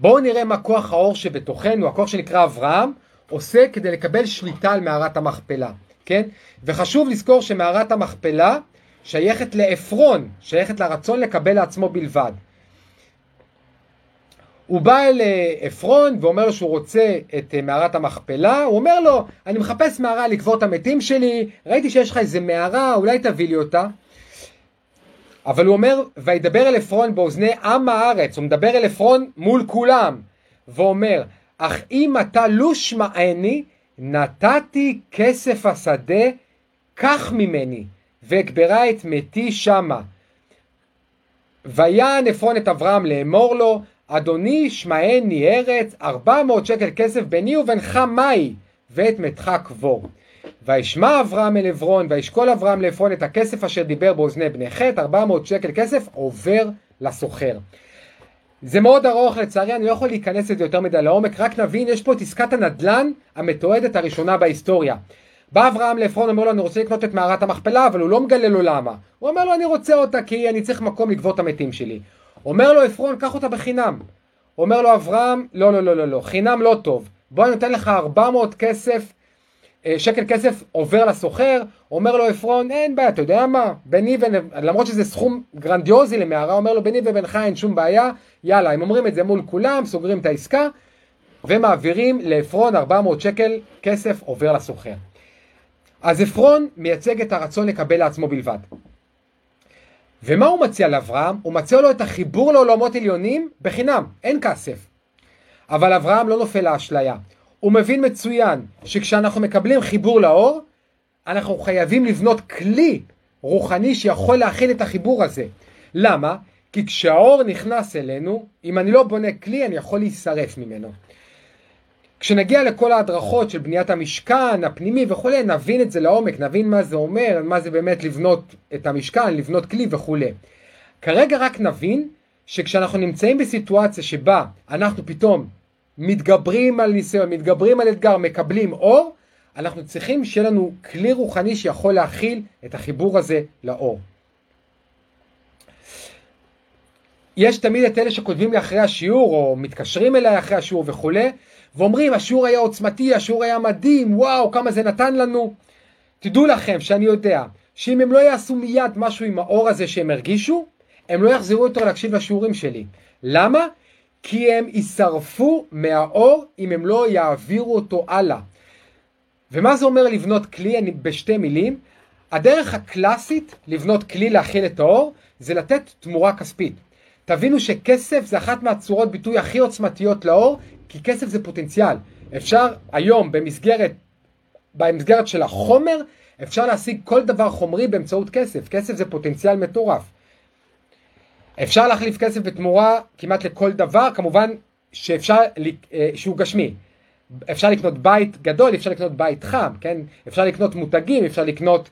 בואו נראה מה כוח האור שבתוכנו, הכוח שנקרא אברהם, עושה כדי לקבל שליטה על מערת המכפלה, כן? וחשוב לזכור שמערת המכפלה שייכת לעפרון, שייכת לרצון לקבל לעצמו בלבד. הוא בא אל אה, עפרון ואומר לו שהוא רוצה את אה, מערת המכפלה, הוא אומר לו, אני מחפש מערה לקבור את המתים שלי, ראיתי שיש לך איזה מערה, אולי תביא לי אותה. אבל הוא אומר, וידבר אל עפרון באוזני עם הארץ, הוא מדבר אל עפרון מול כולם, ואומר, אך אם אתה לא שמעני, נתתי כסף השדה, קח ממני, ואקברה את מתי שמה. ויען עפרון את אברהם לאמור לו, אדוני שמעני ארץ, ארבע מאות שקל כסף ביני ובינך מהי, ואת מתך קבור. וישמע אברהם אל עברון, וישקול אברהם לעפרון את הכסף אשר דיבר באוזני בני חטא, 400 שקל כסף עובר לסוחר. זה מאוד ארוך לצערי, אני לא יכול להיכנס לזה יותר מדי לעומק, רק נבין, יש פה את עסקת הנדל"ן המתועדת הראשונה בהיסטוריה. בא אברהם לעפרון, אומר לו, אני רוצה לקנות את מערת המכפלה, אבל הוא לא מגלה לו למה. הוא אומר לו, אני רוצה אותה כי אני צריך מקום לגבות את המתים שלי. אומר לו עפרון, קח אותה בחינם. אומר לו אברהם, לא, לא, לא, לא, לא, חינם לא טוב. בוא אני נותן לך 400 כסף שקל כסף עובר לסוחר, אומר לו עפרון, אין בעיה, אתה יודע מה, ביני ובין, למרות שזה סכום גרנדיוזי למערה, אומר לו, ביני ובינך אין שום בעיה, יאללה, הם אומרים את זה מול כולם, סוגרים את העסקה, ומעבירים לעפרון 400 שקל כסף עובר לסוחר. אז עפרון מייצג את הרצון לקבל לעצמו בלבד. ומה הוא מציע לאברהם? הוא מציע לו את החיבור לעולמות עליונים בחינם, אין כסף. אבל אברהם לא נופל לאשליה. הוא מבין מצוין שכשאנחנו מקבלים חיבור לאור, אנחנו חייבים לבנות כלי רוחני שיכול להכיל את החיבור הזה. למה? כי כשהאור נכנס אלינו, אם אני לא בונה כלי, אני יכול להישרף ממנו. כשנגיע לכל ההדרכות של בניית המשכן הפנימי וכולי, נבין את זה לעומק, נבין מה זה אומר, מה זה באמת לבנות את המשכן, לבנות כלי וכולי. כרגע רק נבין שכשאנחנו נמצאים בסיטואציה שבה אנחנו פתאום מתגברים על ניסיון, מתגברים על אתגר, מקבלים אור, אנחנו צריכים שיהיה לנו כלי רוחני שיכול להכיל את החיבור הזה לאור. יש תמיד את אלה שכותבים לי אחרי השיעור, או מתקשרים אליי אחרי השיעור וכולי, ואומרים, השיעור היה עוצמתי, השיעור היה מדהים, וואו, כמה זה נתן לנו. תדעו לכם שאני יודע שאם הם לא יעשו מיד משהו עם האור הזה שהם הרגישו, הם לא יחזרו יותר להקשיב לשיעורים שלי. למה? כי הם יישרפו מהאור אם הם לא יעבירו אותו הלאה. ומה זה אומר לבנות כלי? אני בשתי מילים. הדרך הקלאסית לבנות כלי להכיל את האור זה לתת תמורה כספית. תבינו שכסף זה אחת מהצורות ביטוי הכי עוצמתיות לאור, כי כסף זה פוטנציאל. אפשר היום במסגרת, במסגרת של החומר, אפשר להשיג כל דבר חומרי באמצעות כסף. כסף זה פוטנציאל מטורף. אפשר להחליף כסף בתמורה כמעט לכל דבר, כמובן שאפשר, אה, שהוא גשמי. אפשר לקנות בית גדול, אפשר לקנות בית חם, כן? אפשר לקנות מותגים, אפשר לקנות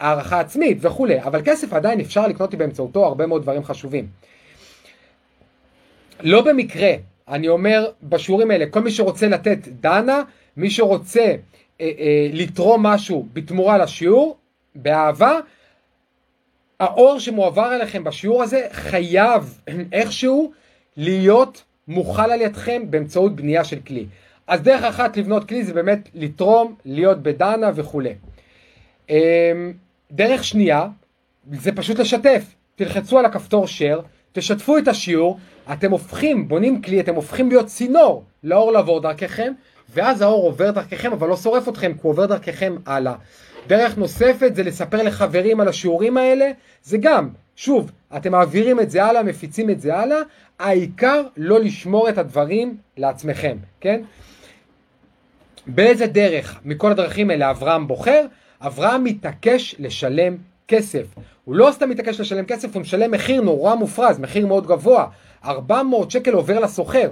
הערכה עצמית וכולי, אבל כסף עדיין אפשר לקנות באמצעותו הרבה מאוד דברים חשובים. לא במקרה, אני אומר בשיעורים האלה, כל מי שרוצה לתת דנה, מי שרוצה אה, אה, לתרום משהו בתמורה לשיעור, באהבה, האור שמועבר אליכם בשיעור הזה חייב איכשהו להיות מוכל על ידכם באמצעות בנייה של כלי. אז דרך אחת לבנות כלי זה באמת לתרום, להיות בדנה וכולי. אמ, דרך שנייה זה פשוט לשתף. תלחצו על הכפתור share, תשתפו את השיעור, אתם הופכים, בונים כלי, אתם הופכים להיות צינור לאור לעבור דרככם, ואז האור עובר דרככם אבל לא שורף אתכם, כי הוא עובר דרככם הלאה. דרך נוספת זה לספר לחברים על השיעורים האלה, זה גם, שוב, אתם מעבירים את זה הלאה, מפיצים את זה הלאה, העיקר לא לשמור את הדברים לעצמכם, כן? באיזה דרך מכל הדרכים האלה אברהם בוחר? אברהם מתעקש לשלם כסף. הוא לא סתם מתעקש לשלם כסף, הוא משלם מחיר נורא מופרז, מחיר מאוד גבוה. 400 שקל עובר לסוחר.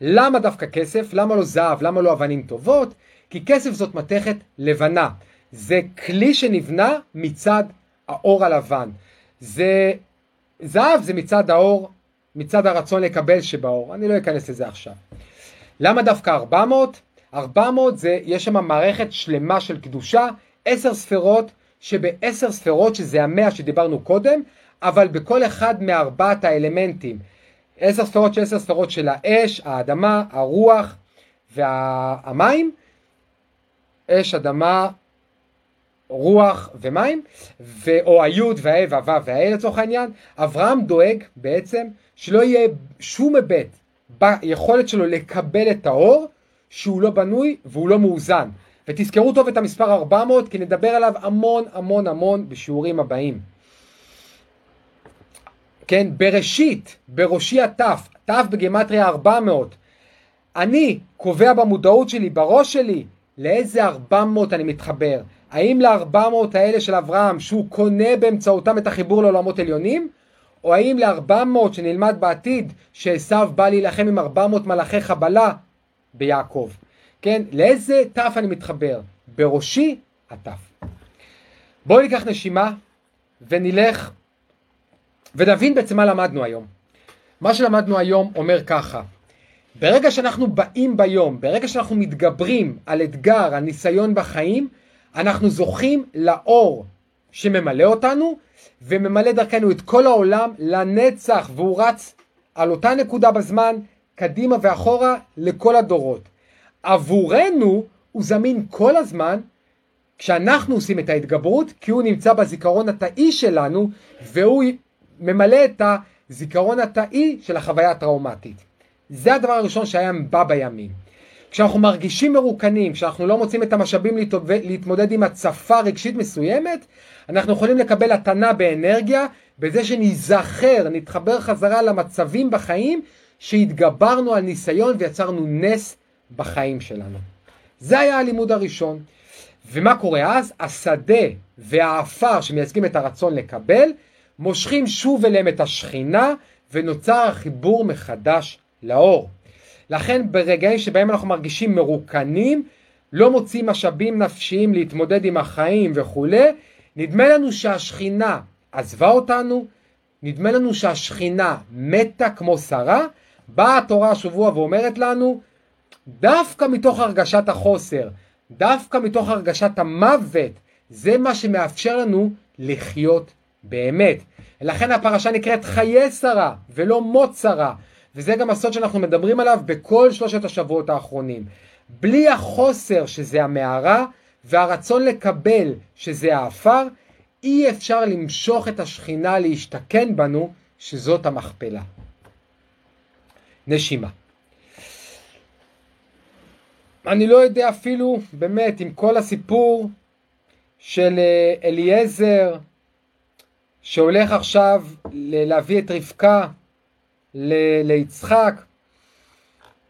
למה דווקא כסף? למה לא זהב? למה לא אבנים טובות? כי כסף זאת מתכת לבנה. זה כלי שנבנה מצד האור הלבן. זה זהב זה מצד האור, מצד הרצון לקבל שבאור. אני לא אכנס לזה עכשיו. למה דווקא 400? 400 זה, יש שם מערכת שלמה של קדושה, 10 ספרות, שבעשר ספרות, שזה המאה שדיברנו קודם, אבל בכל אחד מארבעת האלמנטים. 10 ספרות של 10 ספרות של האש, האדמה, הרוח והמים, אש, אדמה, רוח ומים, ו... או היוד והה והוו והה לצורך העניין, אברהם דואג בעצם שלא יהיה שום היבט ביכולת שלו לקבל את האור שהוא לא בנוי והוא לא מאוזן. ותזכרו טוב את המספר 400 כי נדבר עליו המון המון המון בשיעורים הבאים. כן, בראשית, בראשי התף, תף בגימטריה 400. אני קובע במודעות שלי, בראש שלי, לאיזה 400 אני מתחבר. האם ל-400 האלה של אברהם, שהוא קונה באמצעותם את החיבור לעולמות עליונים, או האם ל-400 שנלמד בעתיד, שעשו בא להילחם עם 400 מלאכי חבלה ביעקב. כן, לאיזה תף אני מתחבר? בראשי התף. בואו ניקח נשימה ונלך ונבין בעצם מה למדנו היום. מה שלמדנו היום אומר ככה, ברגע שאנחנו באים ביום, ברגע שאנחנו מתגברים על אתגר, על ניסיון בחיים, אנחנו זוכים לאור שממלא אותנו וממלא דרכנו את כל העולם לנצח והוא רץ על אותה נקודה בזמן קדימה ואחורה לכל הדורות. עבורנו הוא זמין כל הזמן כשאנחנו עושים את ההתגברות, כי הוא נמצא בזיכרון התאי שלנו, והוא ממלא את הזיכרון התאי של החוויה הטראומטית. זה הדבר הראשון שהיה בא בימים. כשאנחנו מרגישים מרוקנים, כשאנחנו לא מוצאים את המשאבים להתמודד עם הצפה רגשית מסוימת, אנחנו יכולים לקבל התנה באנרגיה, בזה שניזכר, נתחבר חזרה למצבים בחיים, שהתגברנו על ניסיון ויצרנו נס בחיים שלנו. זה היה הלימוד הראשון. ומה קורה אז? השדה והעפר שמייצגים את הרצון לקבל, מושכים שוב אליהם את השכינה, ונוצר החיבור מחדש לאור. לכן ברגעים שבהם אנחנו מרגישים מרוקנים, לא מוצאים משאבים נפשיים להתמודד עם החיים וכולי, נדמה לנו שהשכינה עזבה אותנו, נדמה לנו שהשכינה מתה כמו שרה, באה התורה השבוע ואומרת לנו, דווקא מתוך הרגשת החוסר, דווקא מתוך הרגשת המוות, זה מה שמאפשר לנו לחיות באמת. לכן הפרשה נקראת חיי שרה ולא מות שרה, וזה גם הסוד שאנחנו מדברים עליו בכל שלושת השבועות האחרונים. בלי החוסר שזה המערה והרצון לקבל שזה האפר, אי אפשר למשוך את השכינה להשתכן בנו, שזאת המכפלה. נשימה. אני לא יודע אפילו, באמת, עם כל הסיפור של אה, אליעזר, שהולך עכשיו להביא את רבקה ליצחק.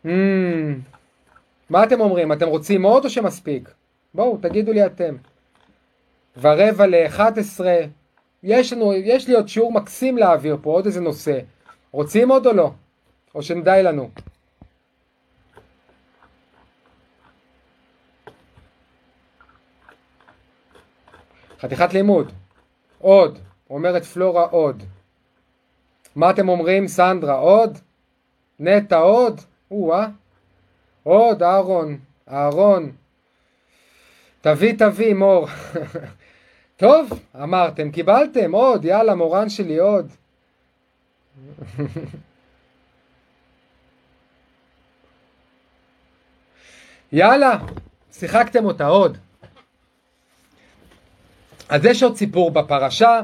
Mm, מה אתם אומרים? אתם רוצים עוד או שמספיק? בואו, תגידו לי אתם. ורבע ל-11, יש לנו, יש לי עוד שיעור מקסים להעביר פה, עוד איזה נושא. רוצים עוד או לא? או שדי לנו? חתיכת לימוד. עוד. אומרת פלורה עוד. מה אתם אומרים, סנדרה? עוד? נטע עוד? או-אה. עוד, אהרון. אהרון. תביא, תביא, מור. טוב, אמרתם, קיבלתם, עוד, יאללה, מורן שלי, עוד. יאללה, שיחקתם אותה עוד. אז יש עוד סיפור בפרשה,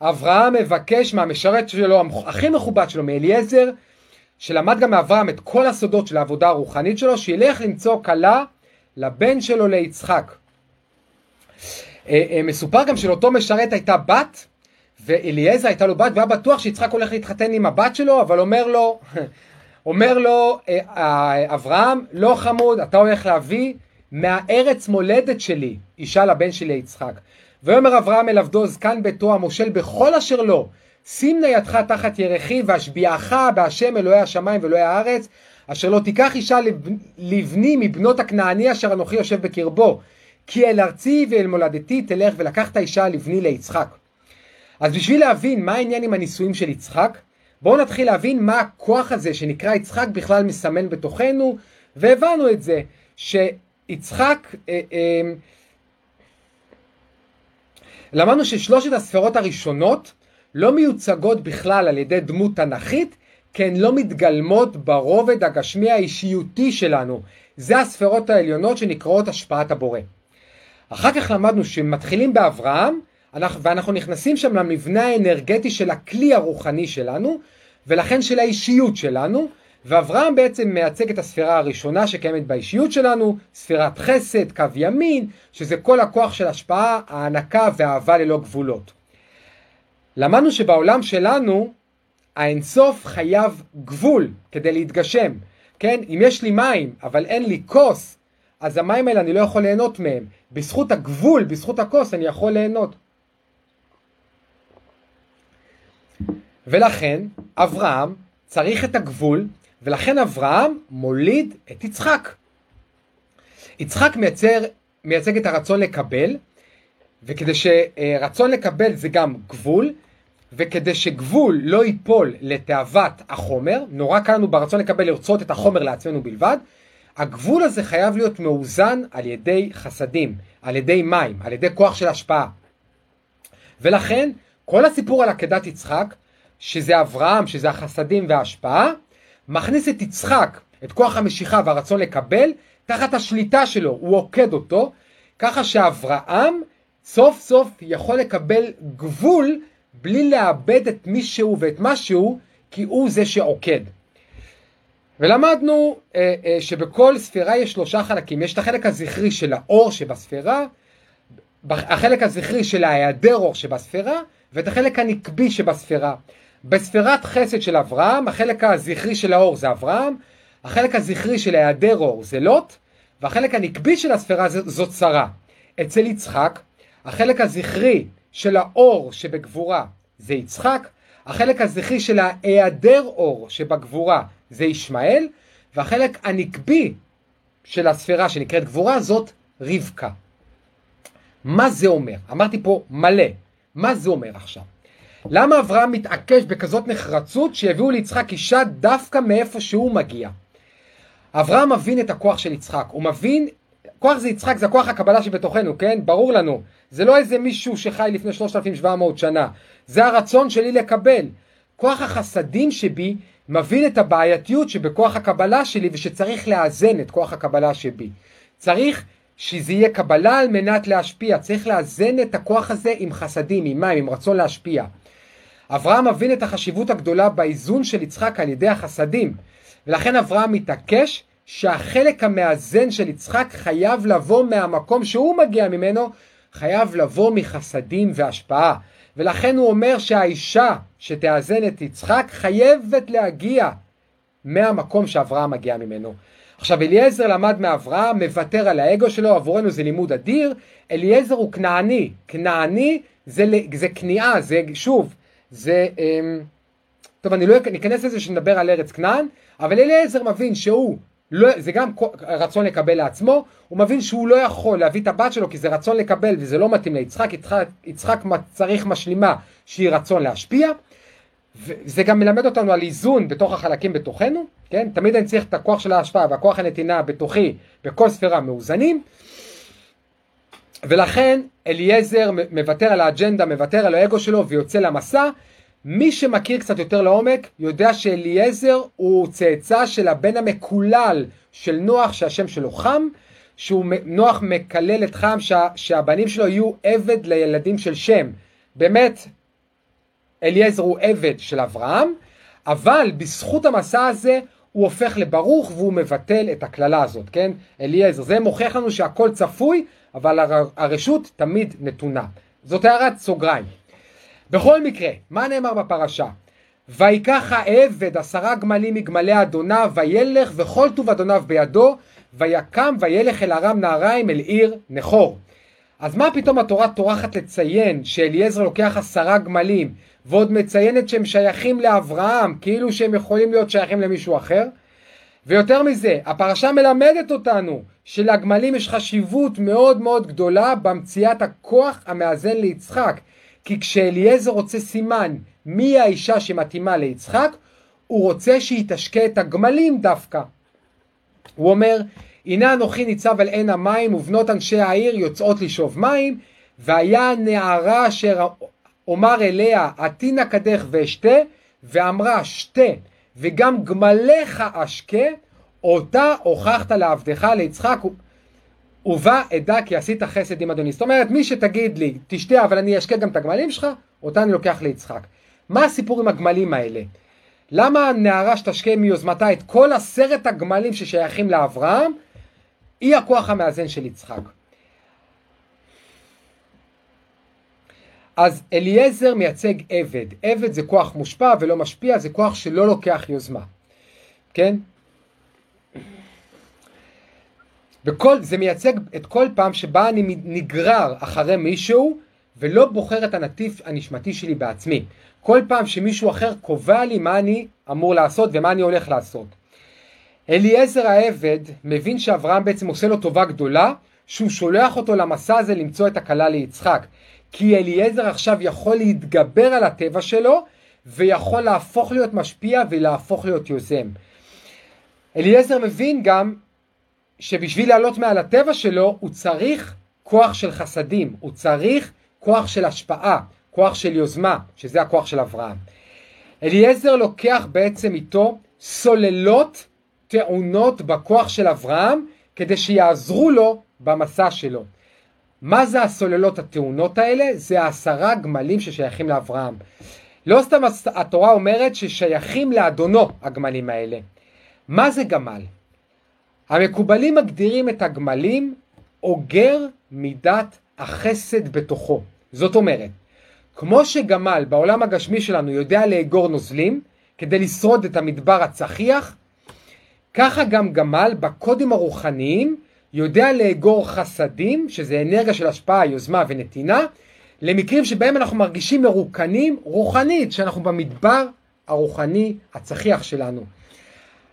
אברהם מבקש מהמשרת שלו, הכי מכובד שלו, מאליעזר, שלמד גם מאברהם את כל הסודות של העבודה הרוחנית שלו, שילך למצוא כלה לבן שלו ליצחק. אה, אה, מסופר גם שלאותו משרת הייתה בת, ואליעזר הייתה לו בת, והיה בטוח שיצחק הולך להתחתן עם הבת שלו, אבל אומר לו, אומר לו אה, אברהם, לא חמוד, אתה הולך להביא מהארץ מולדת שלי אישה לבן שלי יצחק. ויאמר אברהם אל עבדו זקן ביתו המושל בכל אשר לו, שים נא ידך תחת ירחי והשביעך בהשם אלוהי השמיים ואלוהי הארץ, אשר לא תיקח אישה לבני מבנות הכנעני אשר אנוכי יושב בקרבו, כי אל ארצי ואל מולדתי תלך ולקחת אישה לבני ליצחק. אז בשביל להבין מה העניין עם הנישואים של יצחק, בואו נתחיל להבין מה הכוח הזה שנקרא יצחק בכלל מסמן בתוכנו, והבנו את זה, שיצחק אה, אה, למדנו ששלושת הספרות הראשונות לא מיוצגות בכלל על ידי דמות תנכית, כי הן לא מתגלמות ברובד הגשמי האישיותי שלנו. זה הספרות העליונות שנקראות השפעת הבורא. אחר כך למדנו שמתחילים באברהם, ואנחנו נכנסים שם למבנה האנרגטי של הכלי הרוחני שלנו, ולכן של האישיות שלנו, ואברהם בעצם מייצג את הספירה הראשונה שקיימת באישיות שלנו, ספירת חסד, קו ימין, שזה כל הכוח של השפעה, הענקה והאהבה ללא גבולות. למדנו שבעולם שלנו האינסוף חייב גבול כדי להתגשם. כן, אם יש לי מים אבל אין לי כוס, אז המים האלה אני לא יכול ליהנות מהם. בזכות הגבול, בזכות הכוס, אני יכול ליהנות. ולכן אברהם צריך את הגבול ולכן אברהם מוליד את יצחק. יצחק מייצר, מייצג את הרצון לקבל, וכדי שרצון לקבל זה גם גבול, וכדי שגבול לא ייפול לתאוות החומר, נורא קל לנו ברצון לקבל לרצות את החומר לעצמנו בלבד, הגבול הזה חייב להיות מאוזן על ידי חסדים, על ידי מים, על ידי כוח של השפעה. ולכן כל הסיפור על עקדת יצחק, שזה אברהם, שזה החסדים וההשפעה, מכניס את יצחק, את כוח המשיכה והרצון לקבל, תחת השליטה שלו, הוא עוקד אותו, ככה שאברהם סוף סוף יכול לקבל גבול בלי לאבד את מי שהוא ואת מה שהוא, כי הוא זה שעוקד. ולמדנו אה, אה, שבכל ספירה יש שלושה חלקים, יש את החלק הזכרי של האור שבספירה, החלק הזכרי של ההיעדר אור שבספירה, ואת החלק הנקבי שבספירה. בספירת חסד של אברהם, החלק הזכרי של האור זה אברהם, החלק הזכרי של היעדר אור זה לוט, והחלק הנקבי של הספירה זאת שרה. אצל יצחק, החלק הזכרי של האור שבגבורה זה יצחק, החלק הזכרי של ההיעדר אור שבגבורה זה ישמעאל, והחלק הנקבי של הספירה שנקראת גבורה זאת רבקה. מה זה אומר? אמרתי פה מלא. מה זה אומר עכשיו? למה אברהם מתעקש בכזאת נחרצות שיביאו ליצחק אישה דווקא מאיפה שהוא מגיע? אברהם מבין את הכוח של יצחק, הוא מבין, כוח זה יצחק, זה הכוח הקבלה שבתוכנו, כן? ברור לנו. זה לא איזה מישהו שחי לפני 3,700 שנה, זה הרצון שלי לקבל. כוח החסדים שבי מבין את הבעייתיות שבכוח הקבלה שלי ושצריך לאזן את כוח הקבלה שבי. צריך שזה יהיה קבלה על מנת להשפיע, צריך לאזן את הכוח הזה עם חסדים, עם מים, עם רצון להשפיע. אברהם מבין את החשיבות הגדולה באיזון של יצחק על ידי החסדים, ולכן אברהם מתעקש שהחלק המאזן של יצחק חייב לבוא מהמקום שהוא מגיע ממנו, חייב לבוא מחסדים והשפעה. ולכן הוא אומר שהאישה שתאזן את יצחק חייבת להגיע מהמקום שאברהם מגיע ממנו. עכשיו אליעזר למד מאברהם, מוותר על האגו שלו, עבורנו זה לימוד אדיר, אליעזר הוא כנעני, כנעני זה, זה כניעה, זה שוב, זה, אמ, טוב אני לא אכנס לזה שנדבר על ארץ כנען, אבל אליעזר מבין שהוא, לא, זה גם רצון לקבל לעצמו, הוא מבין שהוא לא יכול להביא את הבת שלו כי זה רצון לקבל וזה לא מתאים ליצחק, יצחק, יצחק צריך משלימה שהיא רצון להשפיע, וזה גם מלמד אותנו על איזון בתוך החלקים בתוכנו, כן? תמיד אני צריך את הכוח של ההשפעה והכוח הנתינה בתוכי בכל ספירה מאוזנים, ולכן אליעזר מוותר על האג'נדה, מוותר על האגו שלו ויוצא למסע. מי שמכיר קצת יותר לעומק יודע שאליעזר הוא צאצא של הבן המקולל של נוח שהשם שלו חם, שהוא נוח מקלל את חם שה, שהבנים שלו יהיו עבד לילדים של שם. באמת אליעזר הוא עבד של אברהם, אבל בזכות המסע הזה הוא הופך לברוך והוא מבטל את הקללה הזאת, כן? אליעזר. זה מוכיח לנו שהכל צפוי, אבל הרשות תמיד נתונה. זאת הערת סוגריים. בכל מקרה, מה נאמר בפרשה? ויקח העבד עשרה גמלים מגמלי אדוניו, וילך וכל טוב אדוניו בידו, ויקם וילך אל ארם נהריים אל עיר נחור. אז מה פתאום התורה טורחת לציין שאליעזר לוקח עשרה גמלים ועוד מציינת שהם שייכים לאברהם כאילו שהם יכולים להיות שייכים למישהו אחר? ויותר מזה, הפרשה מלמדת אותנו שלגמלים יש חשיבות מאוד מאוד גדולה במציאת הכוח המאזן ליצחק. כי כשאליעזר רוצה סימן מי האישה שמתאימה ליצחק, הוא רוצה שהיא תשקה את הגמלים דווקא. הוא אומר, הנה אנוכי ניצב על עין המים ובנות אנשי העיר יוצאות לשאוב מים, והיה נערה אשר אומר אליה עתינה קדך ואשתה, ואמרה שתה, וגם גמליך אשקה, אותה הוכחת לעבדך ליצחק, ובא אדע כי עשית חסד עם אדוני. זאת אומרת, מי שתגיד לי, תשתה אבל אני אשקה גם את הגמלים שלך, אותה אני לוקח ליצחק. מה הסיפור עם הגמלים האלה? למה הנערה שתשקה מיוזמתה את כל עשרת הגמלים ששייכים לאברהם, היא הכוח המאזן של יצחק. אז אליעזר מייצג עבד. עבד זה כוח מושפע ולא משפיע, זה כוח שלא לוקח יוזמה. כן? וכל, זה מייצג את כל פעם שבה אני נגרר אחרי מישהו ולא בוחר את הנתיב הנשמתי שלי בעצמי. כל פעם שמישהו אחר קובע לי מה אני אמור לעשות ומה אני הולך לעשות. אליעזר העבד מבין שאברהם בעצם עושה לו טובה גדולה שהוא שולח אותו למסע הזה למצוא את הכלה ליצחק. כי אליעזר עכשיו יכול להתגבר על הטבע שלו ויכול להפוך להיות משפיע ולהפוך להיות יוזם. אליעזר מבין גם שבשביל לעלות מעל הטבע שלו הוא צריך כוח של חסדים, הוא צריך כוח של השפעה, כוח של יוזמה, שזה הכוח של אברהם. אליעזר לוקח בעצם איתו סוללות טעונות בכוח של אברהם כדי שיעזרו לו במסע שלו. מה זה הסוללות הטעונות האלה? זה העשרה גמלים ששייכים לאברהם. לא סתם התורה אומרת ששייכים לאדונו הגמלים האלה. מה זה גמל? המקובלים מגדירים את הגמלים אוגר מידת החסד בתוכו. זאת אומרת, כמו שגמל בעולם הגשמי שלנו יודע לאגור נוזלים כדי לשרוד את המדבר הצחיח, ככה גם גמל בקודים הרוחניים יודע לאגור חסדים, שזה אנרגיה של השפעה, יוזמה ונתינה, למקרים שבהם אנחנו מרגישים מרוקנים רוחנית, שאנחנו במדבר הרוחני הצחיח שלנו.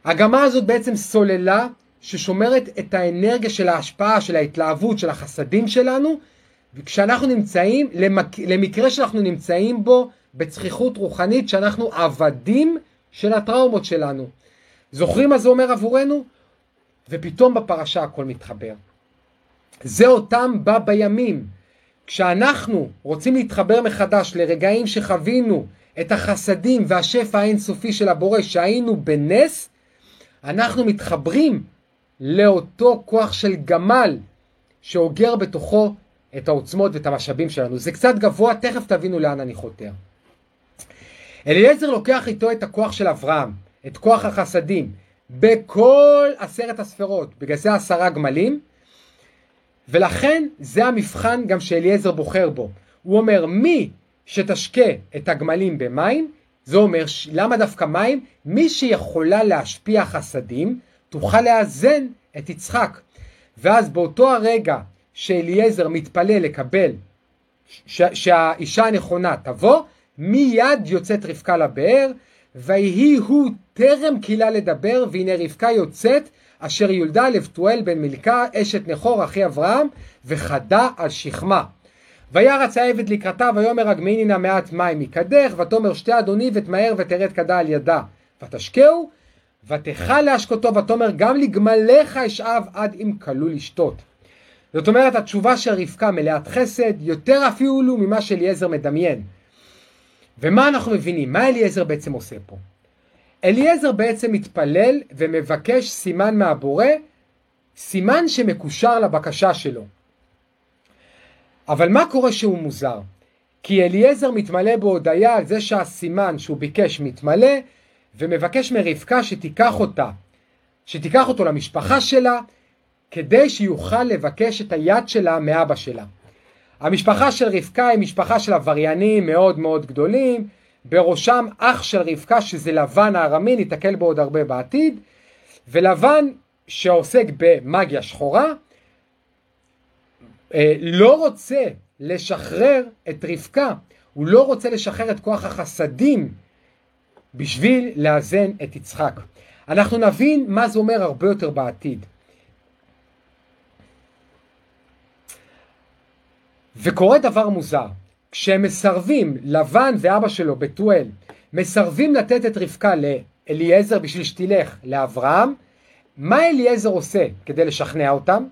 הגמה הזאת בעצם סוללה ששומרת את האנרגיה של ההשפעה, של ההתלהבות, של החסדים שלנו, וכשאנחנו נמצאים, למק... למקרה שאנחנו נמצאים בו בצחיחות רוחנית, שאנחנו עבדים של הטראומות שלנו. זוכרים מה זה אומר עבורנו? ופתאום בפרשה הכל מתחבר. זה אותם בא בימים. כשאנחנו רוצים להתחבר מחדש לרגעים שחווינו את החסדים והשפע האינסופי של הבורא, שהיינו בנס, אנחנו מתחברים לאותו כוח של גמל שאוגר בתוכו את העוצמות ואת המשאבים שלנו. זה קצת גבוה, תכף תבינו לאן אני חותר. אליעזר לוקח איתו את הכוח של אברהם, את כוח החסדים, בכל עשרת הספרות, בגלל זה עשרה גמלים, ולכן זה המבחן גם שאליעזר בוחר בו. הוא אומר, מי שתשקה את הגמלים במים, זה אומר, למה דווקא מים? מי שיכולה להשפיע חסדים, תוכל לאזן את יצחק. ואז באותו הרגע שאליעזר מתפלל לקבל שהאישה הנכונה תבוא, מיד יוצאת רבקה לבאר, ויהי הוא טרם קהילה לדבר, והנה רבקה יוצאת, אשר יולדה לבתואל בן מלכה, אשת נכור אחי אברהם, וחדה על שכמה. וירץ העבד לקראתה, ויאמר הגמיני נא מעט מים מקדך, ותאמר שתי אדוני ותמהר ותרד כדה על ידה. ותשקהו, ותכל להשקותו, ותאמר גם לגמליך אשאב עד אם כלו לשתות. זאת אומרת, התשובה של רבקה מלאת חסד, יותר אפילו ממה שאליעזר מדמיין. ומה אנחנו מבינים? מה אליעזר בעצם עושה פה? אליעזר בעצם מתפלל ומבקש סימן מהבורא, סימן שמקושר לבקשה שלו. אבל מה קורה שהוא מוזר? כי אליעזר מתמלא בהודיה על זה שהסימן שהוא ביקש מתמלא, ומבקש מרבקה שתיקח אותה, שתיקח אותו למשפחה שלה, כדי שיוכל לבקש את היד שלה מאבא שלה. המשפחה של רבקה היא משפחה של עבריינים מאוד מאוד גדולים, בראשם אח של רבקה שזה לבן הארמי, ניתקל בו עוד הרבה בעתיד, ולבן שעוסק במאגיה שחורה, אה, לא רוצה לשחרר את רבקה, הוא לא רוצה לשחרר את כוח החסדים בשביל לאזן את יצחק. אנחנו נבין מה זה אומר הרבה יותר בעתיד. וקורה דבר מוזר, כשהם מסרבים, לבן ואבא שלו, בתואל, מסרבים לתת את רבקה לאליעזר בשביל שתלך לאברהם, מה אליעזר עושה כדי לשכנע אותם?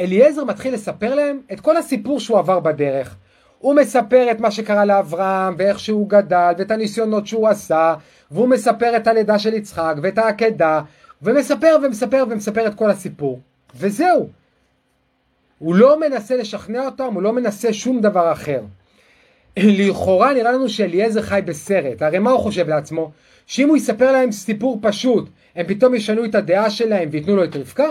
אליעזר מתחיל לספר להם את כל הסיפור שהוא עבר בדרך. הוא מספר את מה שקרה לאברהם, ואיך שהוא גדל, ואת הניסיונות שהוא עשה, והוא מספר את הלידה של יצחק, ואת העקדה, ומספר ומספר ומספר את כל הסיפור. וזהו. הוא לא מנסה לשכנע אותם, הוא לא מנסה שום דבר אחר. לכאורה נראה לנו שאליעזר חי בסרט, הרי מה הוא חושב לעצמו? שאם הוא יספר להם סיפור פשוט, הם פתאום ישנו את הדעה שלהם וייתנו לו את רבקה?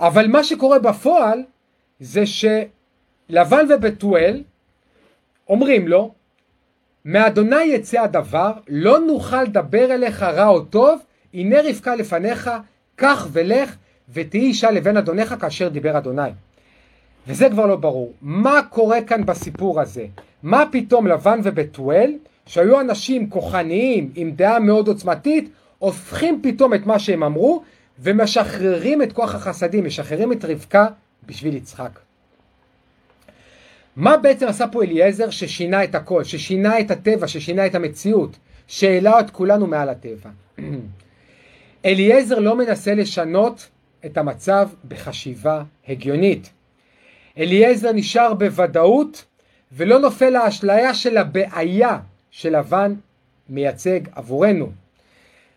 אבל מה שקורה בפועל זה שלבן ובתואל אומרים לו, מאדוני יצא הדבר, לא נוכל לדבר אליך רע או טוב, הנה רבקה לפניך, קח ולך, ותהי אישה לבן אדונך כאשר דיבר אדוני. וזה כבר לא ברור. מה קורה כאן בסיפור הזה? מה פתאום לבן ובתואל, שהיו אנשים כוחניים עם דעה מאוד עוצמתית, הופכים פתאום את מה שהם אמרו ומשחררים את כוח החסדים, משחררים את רבקה בשביל יצחק. מה בעצם עשה פה אליעזר ששינה את הכל, ששינה את הטבע, ששינה את המציאות, שהעלה את כולנו מעל הטבע? אליעזר לא מנסה לשנות את המצב בחשיבה הגיונית. אליעזר נשאר בוודאות ולא נופל לאשליה של הבעיה שלבן מייצג עבורנו.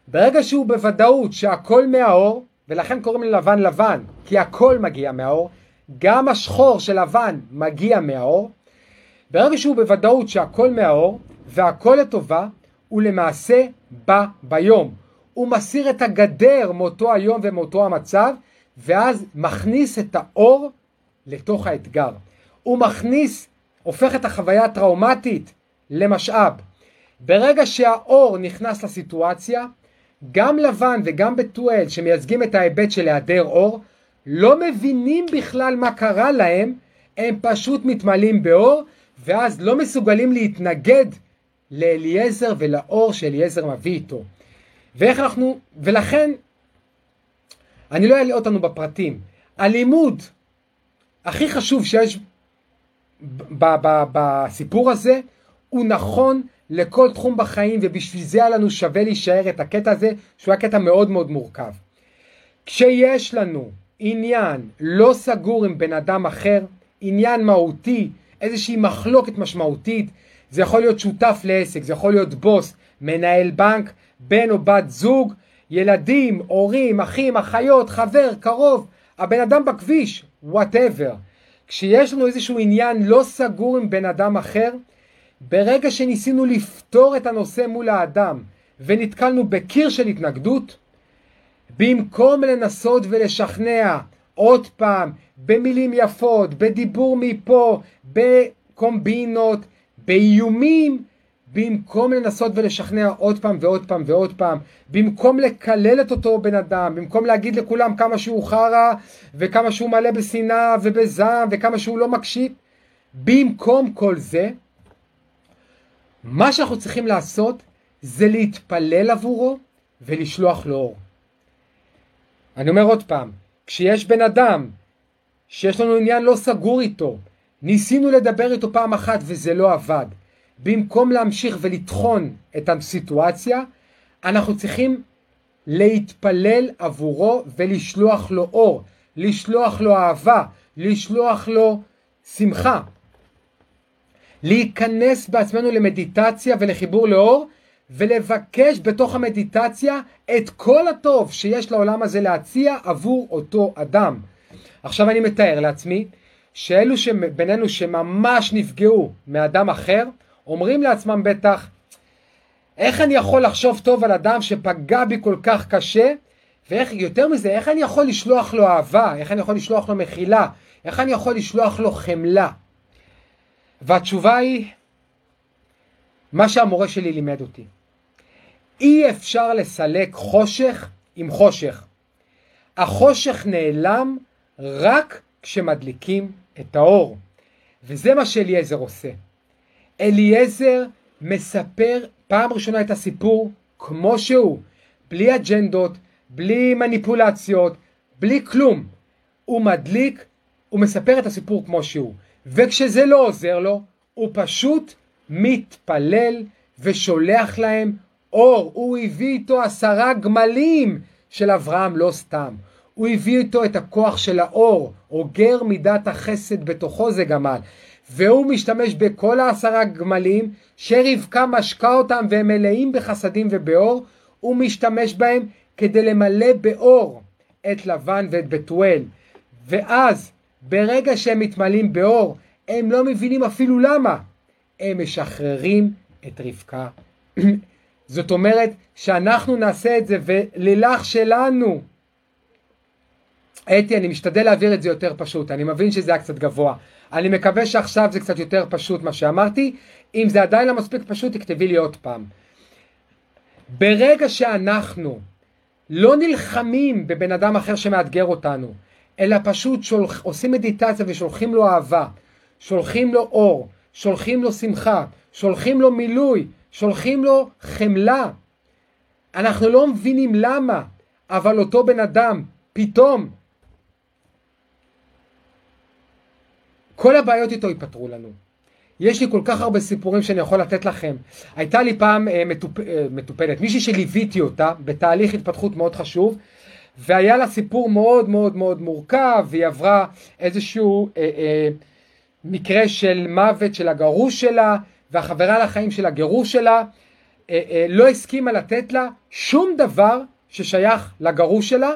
ברגע שהוא בוודאות שהכל מהאור, ולכן קוראים ללבן לבן, כי הכל מגיע מהאור, גם השחור של לבן מגיע מהאור. ברגע שהוא בוודאות שהכל מהאור והכל לטובה, הוא למעשה בא ביום. הוא מסיר את הגדר מאותו היום ומאותו המצב, ואז מכניס את האור לתוך האתגר. הוא מכניס, הופך את החוויה הטראומטית למשאב. ברגע שהאור נכנס לסיטואציה, גם לבן וגם בתואל שמייצגים את ההיבט של היעדר אור, לא מבינים בכלל מה קרה להם, הם פשוט מתמלאים באור, ואז לא מסוגלים להתנגד לאליעזר ולאור שאליעזר מביא איתו. ואיך אנחנו, ולכן, אני לא אעלה אותנו בפרטים. הלימוד הכי חשוב שיש בסיפור הזה, הוא נכון לכל תחום בחיים, ובשביל זה היה לנו שווה להישאר את הקטע הזה, שהוא היה קטע מאוד מאוד מורכב. כשיש לנו עניין לא סגור עם בן אדם אחר, עניין מהותי, איזושהי מחלוקת משמעותית, זה יכול להיות שותף לעסק, זה יכול להיות בוס, מנהל בנק, בן או בת זוג, ילדים, הורים, אחים, אחיות, חבר, קרוב, הבן אדם בכביש, whatever. כשיש לנו איזשהו עניין לא סגור עם בן אדם אחר, ברגע שניסינו לפתור את הנושא מול האדם ונתקלנו בקיר של התנגדות, במקום לנסות ולשכנע עוד פעם במילים יפות, בדיבור מפה, בקומבינות, באיומים, במקום לנסות ולשכנע עוד פעם ועוד פעם ועוד פעם, במקום לקלל את אותו בן אדם, במקום להגיד לכולם כמה שהוא חרא וכמה שהוא מלא בשנאה ובזעם וכמה שהוא לא מקשיב, במקום כל זה, מה שאנחנו צריכים לעשות זה להתפלל עבורו ולשלוח לו אור. אני אומר עוד פעם, כשיש בן אדם שיש לנו עניין לא סגור איתו, ניסינו לדבר איתו פעם אחת וזה לא עבד, במקום להמשיך ולטחון את הסיטואציה, אנחנו צריכים להתפלל עבורו ולשלוח לו אור, לשלוח לו אהבה, לשלוח לו שמחה. להיכנס בעצמנו למדיטציה ולחיבור לאור ולבקש בתוך המדיטציה את כל הטוב שיש לעולם הזה להציע עבור אותו אדם. עכשיו אני מתאר לעצמי שאלו בינינו שממש נפגעו מאדם אחר, אומרים לעצמם בטח, איך אני יכול לחשוב טוב על אדם שפגע בי כל כך קשה, ואיך, יותר מזה, איך אני יכול לשלוח לו אהבה, איך אני יכול לשלוח לו מחילה, איך אני יכול לשלוח לו חמלה. והתשובה היא, מה שהמורה שלי לימד אותי. אי אפשר לסלק חושך עם חושך. החושך נעלם רק כשמדליקים את האור. וזה מה שאליעזר עושה. אליעזר מספר פעם ראשונה את הסיפור כמו שהוא, בלי אג'נדות, בלי מניפולציות, בלי כלום. הוא מדליק, הוא מספר את הסיפור כמו שהוא. וכשזה לא עוזר לו, הוא פשוט מתפלל ושולח להם אור. הוא הביא איתו עשרה גמלים של אברהם, לא סתם. הוא הביא איתו את הכוח של האור, אוגר מידת החסד בתוכו זה גמל. והוא משתמש בכל העשרה גמלים שרבקה משקה אותם והם מלאים בחסדים ובאור, הוא משתמש בהם כדי למלא באור את לבן ואת בתואל. ואז ברגע שהם מתמלאים באור, הם לא מבינים אפילו למה. הם משחררים את רבקה. זאת אומרת שאנחנו נעשה את זה ולילך שלנו אתי, אני משתדל להעביר את זה יותר פשוט, אני מבין שזה היה קצת גבוה. אני מקווה שעכשיו זה קצת יותר פשוט מה שאמרתי. אם זה עדיין לא מספיק פשוט, תכתבי לי עוד פעם. ברגע שאנחנו לא נלחמים בבן אדם אחר שמאתגר אותנו, אלא פשוט שולח, עושים מדיטציה ושולחים לו אהבה, שולחים לו אור, שולחים לו שמחה, שולחים לו מילוי, שולחים לו חמלה. אנחנו לא מבינים למה, אבל אותו בן אדם פתאום כל הבעיות איתו ייפתרו לנו. יש לי כל כך הרבה סיפורים שאני יכול לתת לכם. הייתה לי פעם אה, מטופ... אה, מטופלת, מישהי שליוויתי אותה בתהליך התפתחות מאוד חשוב, והיה לה סיפור מאוד מאוד מאוד מורכב, והיא עברה איזשהו אה, אה, מקרה של מוות של הגרוש שלה, והחברה לחיים של הגירוש שלה אה, אה, לא הסכימה לתת לה שום דבר ששייך לגרוש שלה,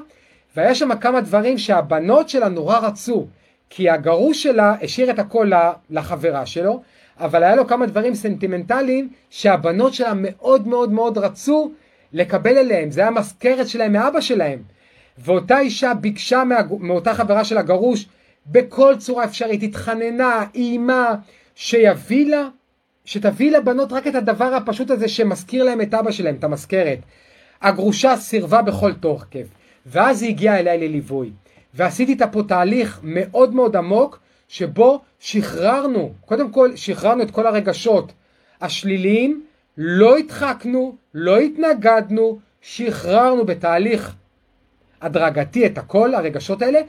והיה שם כמה דברים שהבנות שלה נורא רצו. כי הגרוש שלה השאיר את הכל לחברה שלו, אבל היה לו כמה דברים סנטימנטליים שהבנות שלה מאוד מאוד מאוד רצו לקבל אליהם, זה היה מזכרת שלהם מאבא שלהם. ואותה אישה ביקשה מאותה חברה של הגרוש בכל צורה אפשרית, התחננה, איימה, שיביא לה, שתביא לבנות רק את הדבר הפשוט הזה שמזכיר להם את אבא שלהם, את המזכרת. הגרושה סירבה בכל תוקף, ואז היא הגיעה אליי לליווי. ועשיתי איתה פה תהליך מאוד מאוד עמוק, שבו שחררנו, קודם כל שחררנו את כל הרגשות השליליים, לא הדחקנו, לא התנגדנו, שחררנו בתהליך הדרגתי את הכל, הרגשות האלה,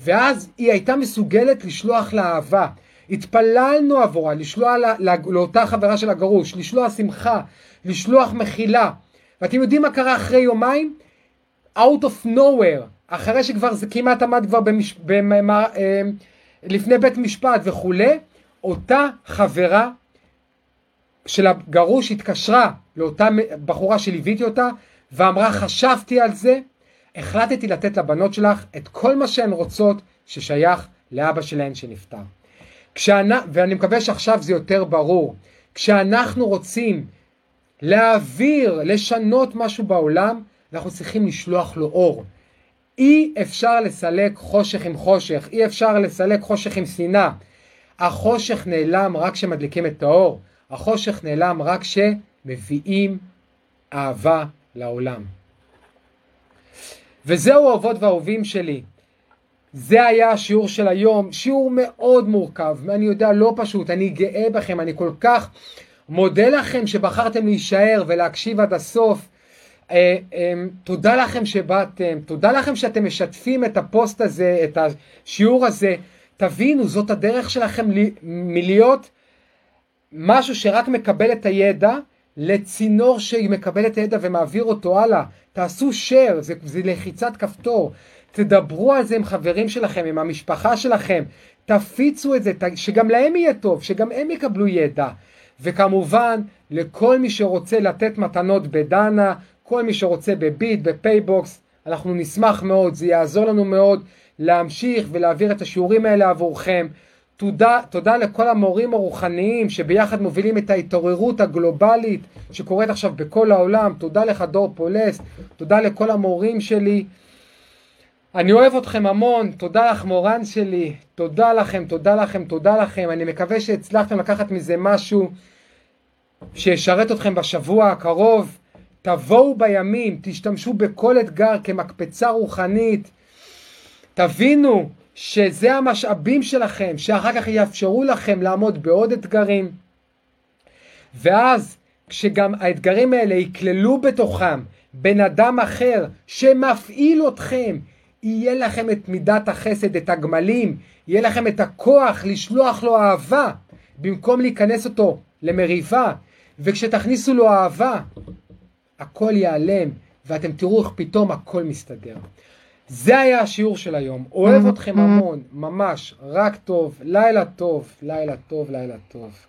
ואז היא הייתה מסוגלת לשלוח לה אהבה. התפללנו עבורה, לשלוח לה, לה, לאותה חברה של הגרוש, לשלוח שמחה, לשלוח מחילה. ואתם יודעים מה קרה אחרי יומיים? out of nowhere, אחרי שכבר זה כמעט עמד כבר במש... במה, אה, לפני בית משפט וכולי, אותה חברה של הגרוש התקשרה לאותה בחורה שליוויתי אותה ואמרה חשבתי על זה, החלטתי לתת לבנות שלך את כל מה שהן רוצות ששייך לאבא שלהן שנפטר. כשאנ... ואני מקווה שעכשיו זה יותר ברור. כשאנחנו רוצים להעביר, לשנות משהו בעולם, אנחנו צריכים לשלוח לו אור. אי אפשר לסלק חושך עם חושך, אי אפשר לסלק חושך עם שנאה. החושך נעלם רק כשמדליקים את האור, החושך נעלם רק כשמביאים אהבה לעולם. וזהו אהובות ואהובים שלי. זה היה השיעור של היום, שיעור מאוד מורכב, ואני יודע, לא פשוט, אני גאה בכם, אני כל כך מודה לכם שבחרתם להישאר ולהקשיב עד הסוף. אה, אה, תודה לכם שבאתם, תודה לכם שאתם משתפים את הפוסט הזה, את השיעור הזה. תבינו, זאת הדרך שלכם מלהיות משהו שרק מקבל את הידע לצינור שמקבל את הידע ומעביר אותו הלאה. תעשו share, זה, זה לחיצת כפתור. תדברו על זה עם חברים שלכם, עם המשפחה שלכם. תפיצו את זה, שגם להם יהיה טוב, שגם הם יקבלו ידע. וכמובן, לכל מי שרוצה לתת מתנות בדנה, כל מי שרוצה בביט, בפייבוקס, אנחנו נשמח מאוד, זה יעזור לנו מאוד להמשיך ולהעביר את השיעורים האלה עבורכם. תודה, תודה לכל המורים הרוחניים שביחד מובילים את ההתעוררות הגלובלית שקורית עכשיו בכל העולם. תודה לך דור פולס, תודה לכל המורים שלי. אני אוהב אתכם המון, תודה לך מורן שלי, תודה לכם, תודה לכם, תודה לכם. אני מקווה שהצלחתם לקחת מזה משהו שישרת אתכם בשבוע הקרוב. תבואו בימים, תשתמשו בכל אתגר כמקפצה רוחנית. תבינו שזה המשאבים שלכם, שאחר כך יאפשרו לכם לעמוד בעוד אתגרים. ואז, כשגם האתגרים האלה יכללו בתוכם בן אדם אחר שמפעיל אתכם, יהיה לכם את מידת החסד, את הגמלים, יהיה לכם את הכוח לשלוח לו אהבה, במקום להיכנס אותו למריבה, וכשתכניסו לו אהבה, הכל ייעלם, ואתם תראו איך פתאום הכל מסתדר. זה היה השיעור של היום. אוהב אתכם המון, ממש, רק טוב, לילה טוב, לילה טוב, לילה טוב.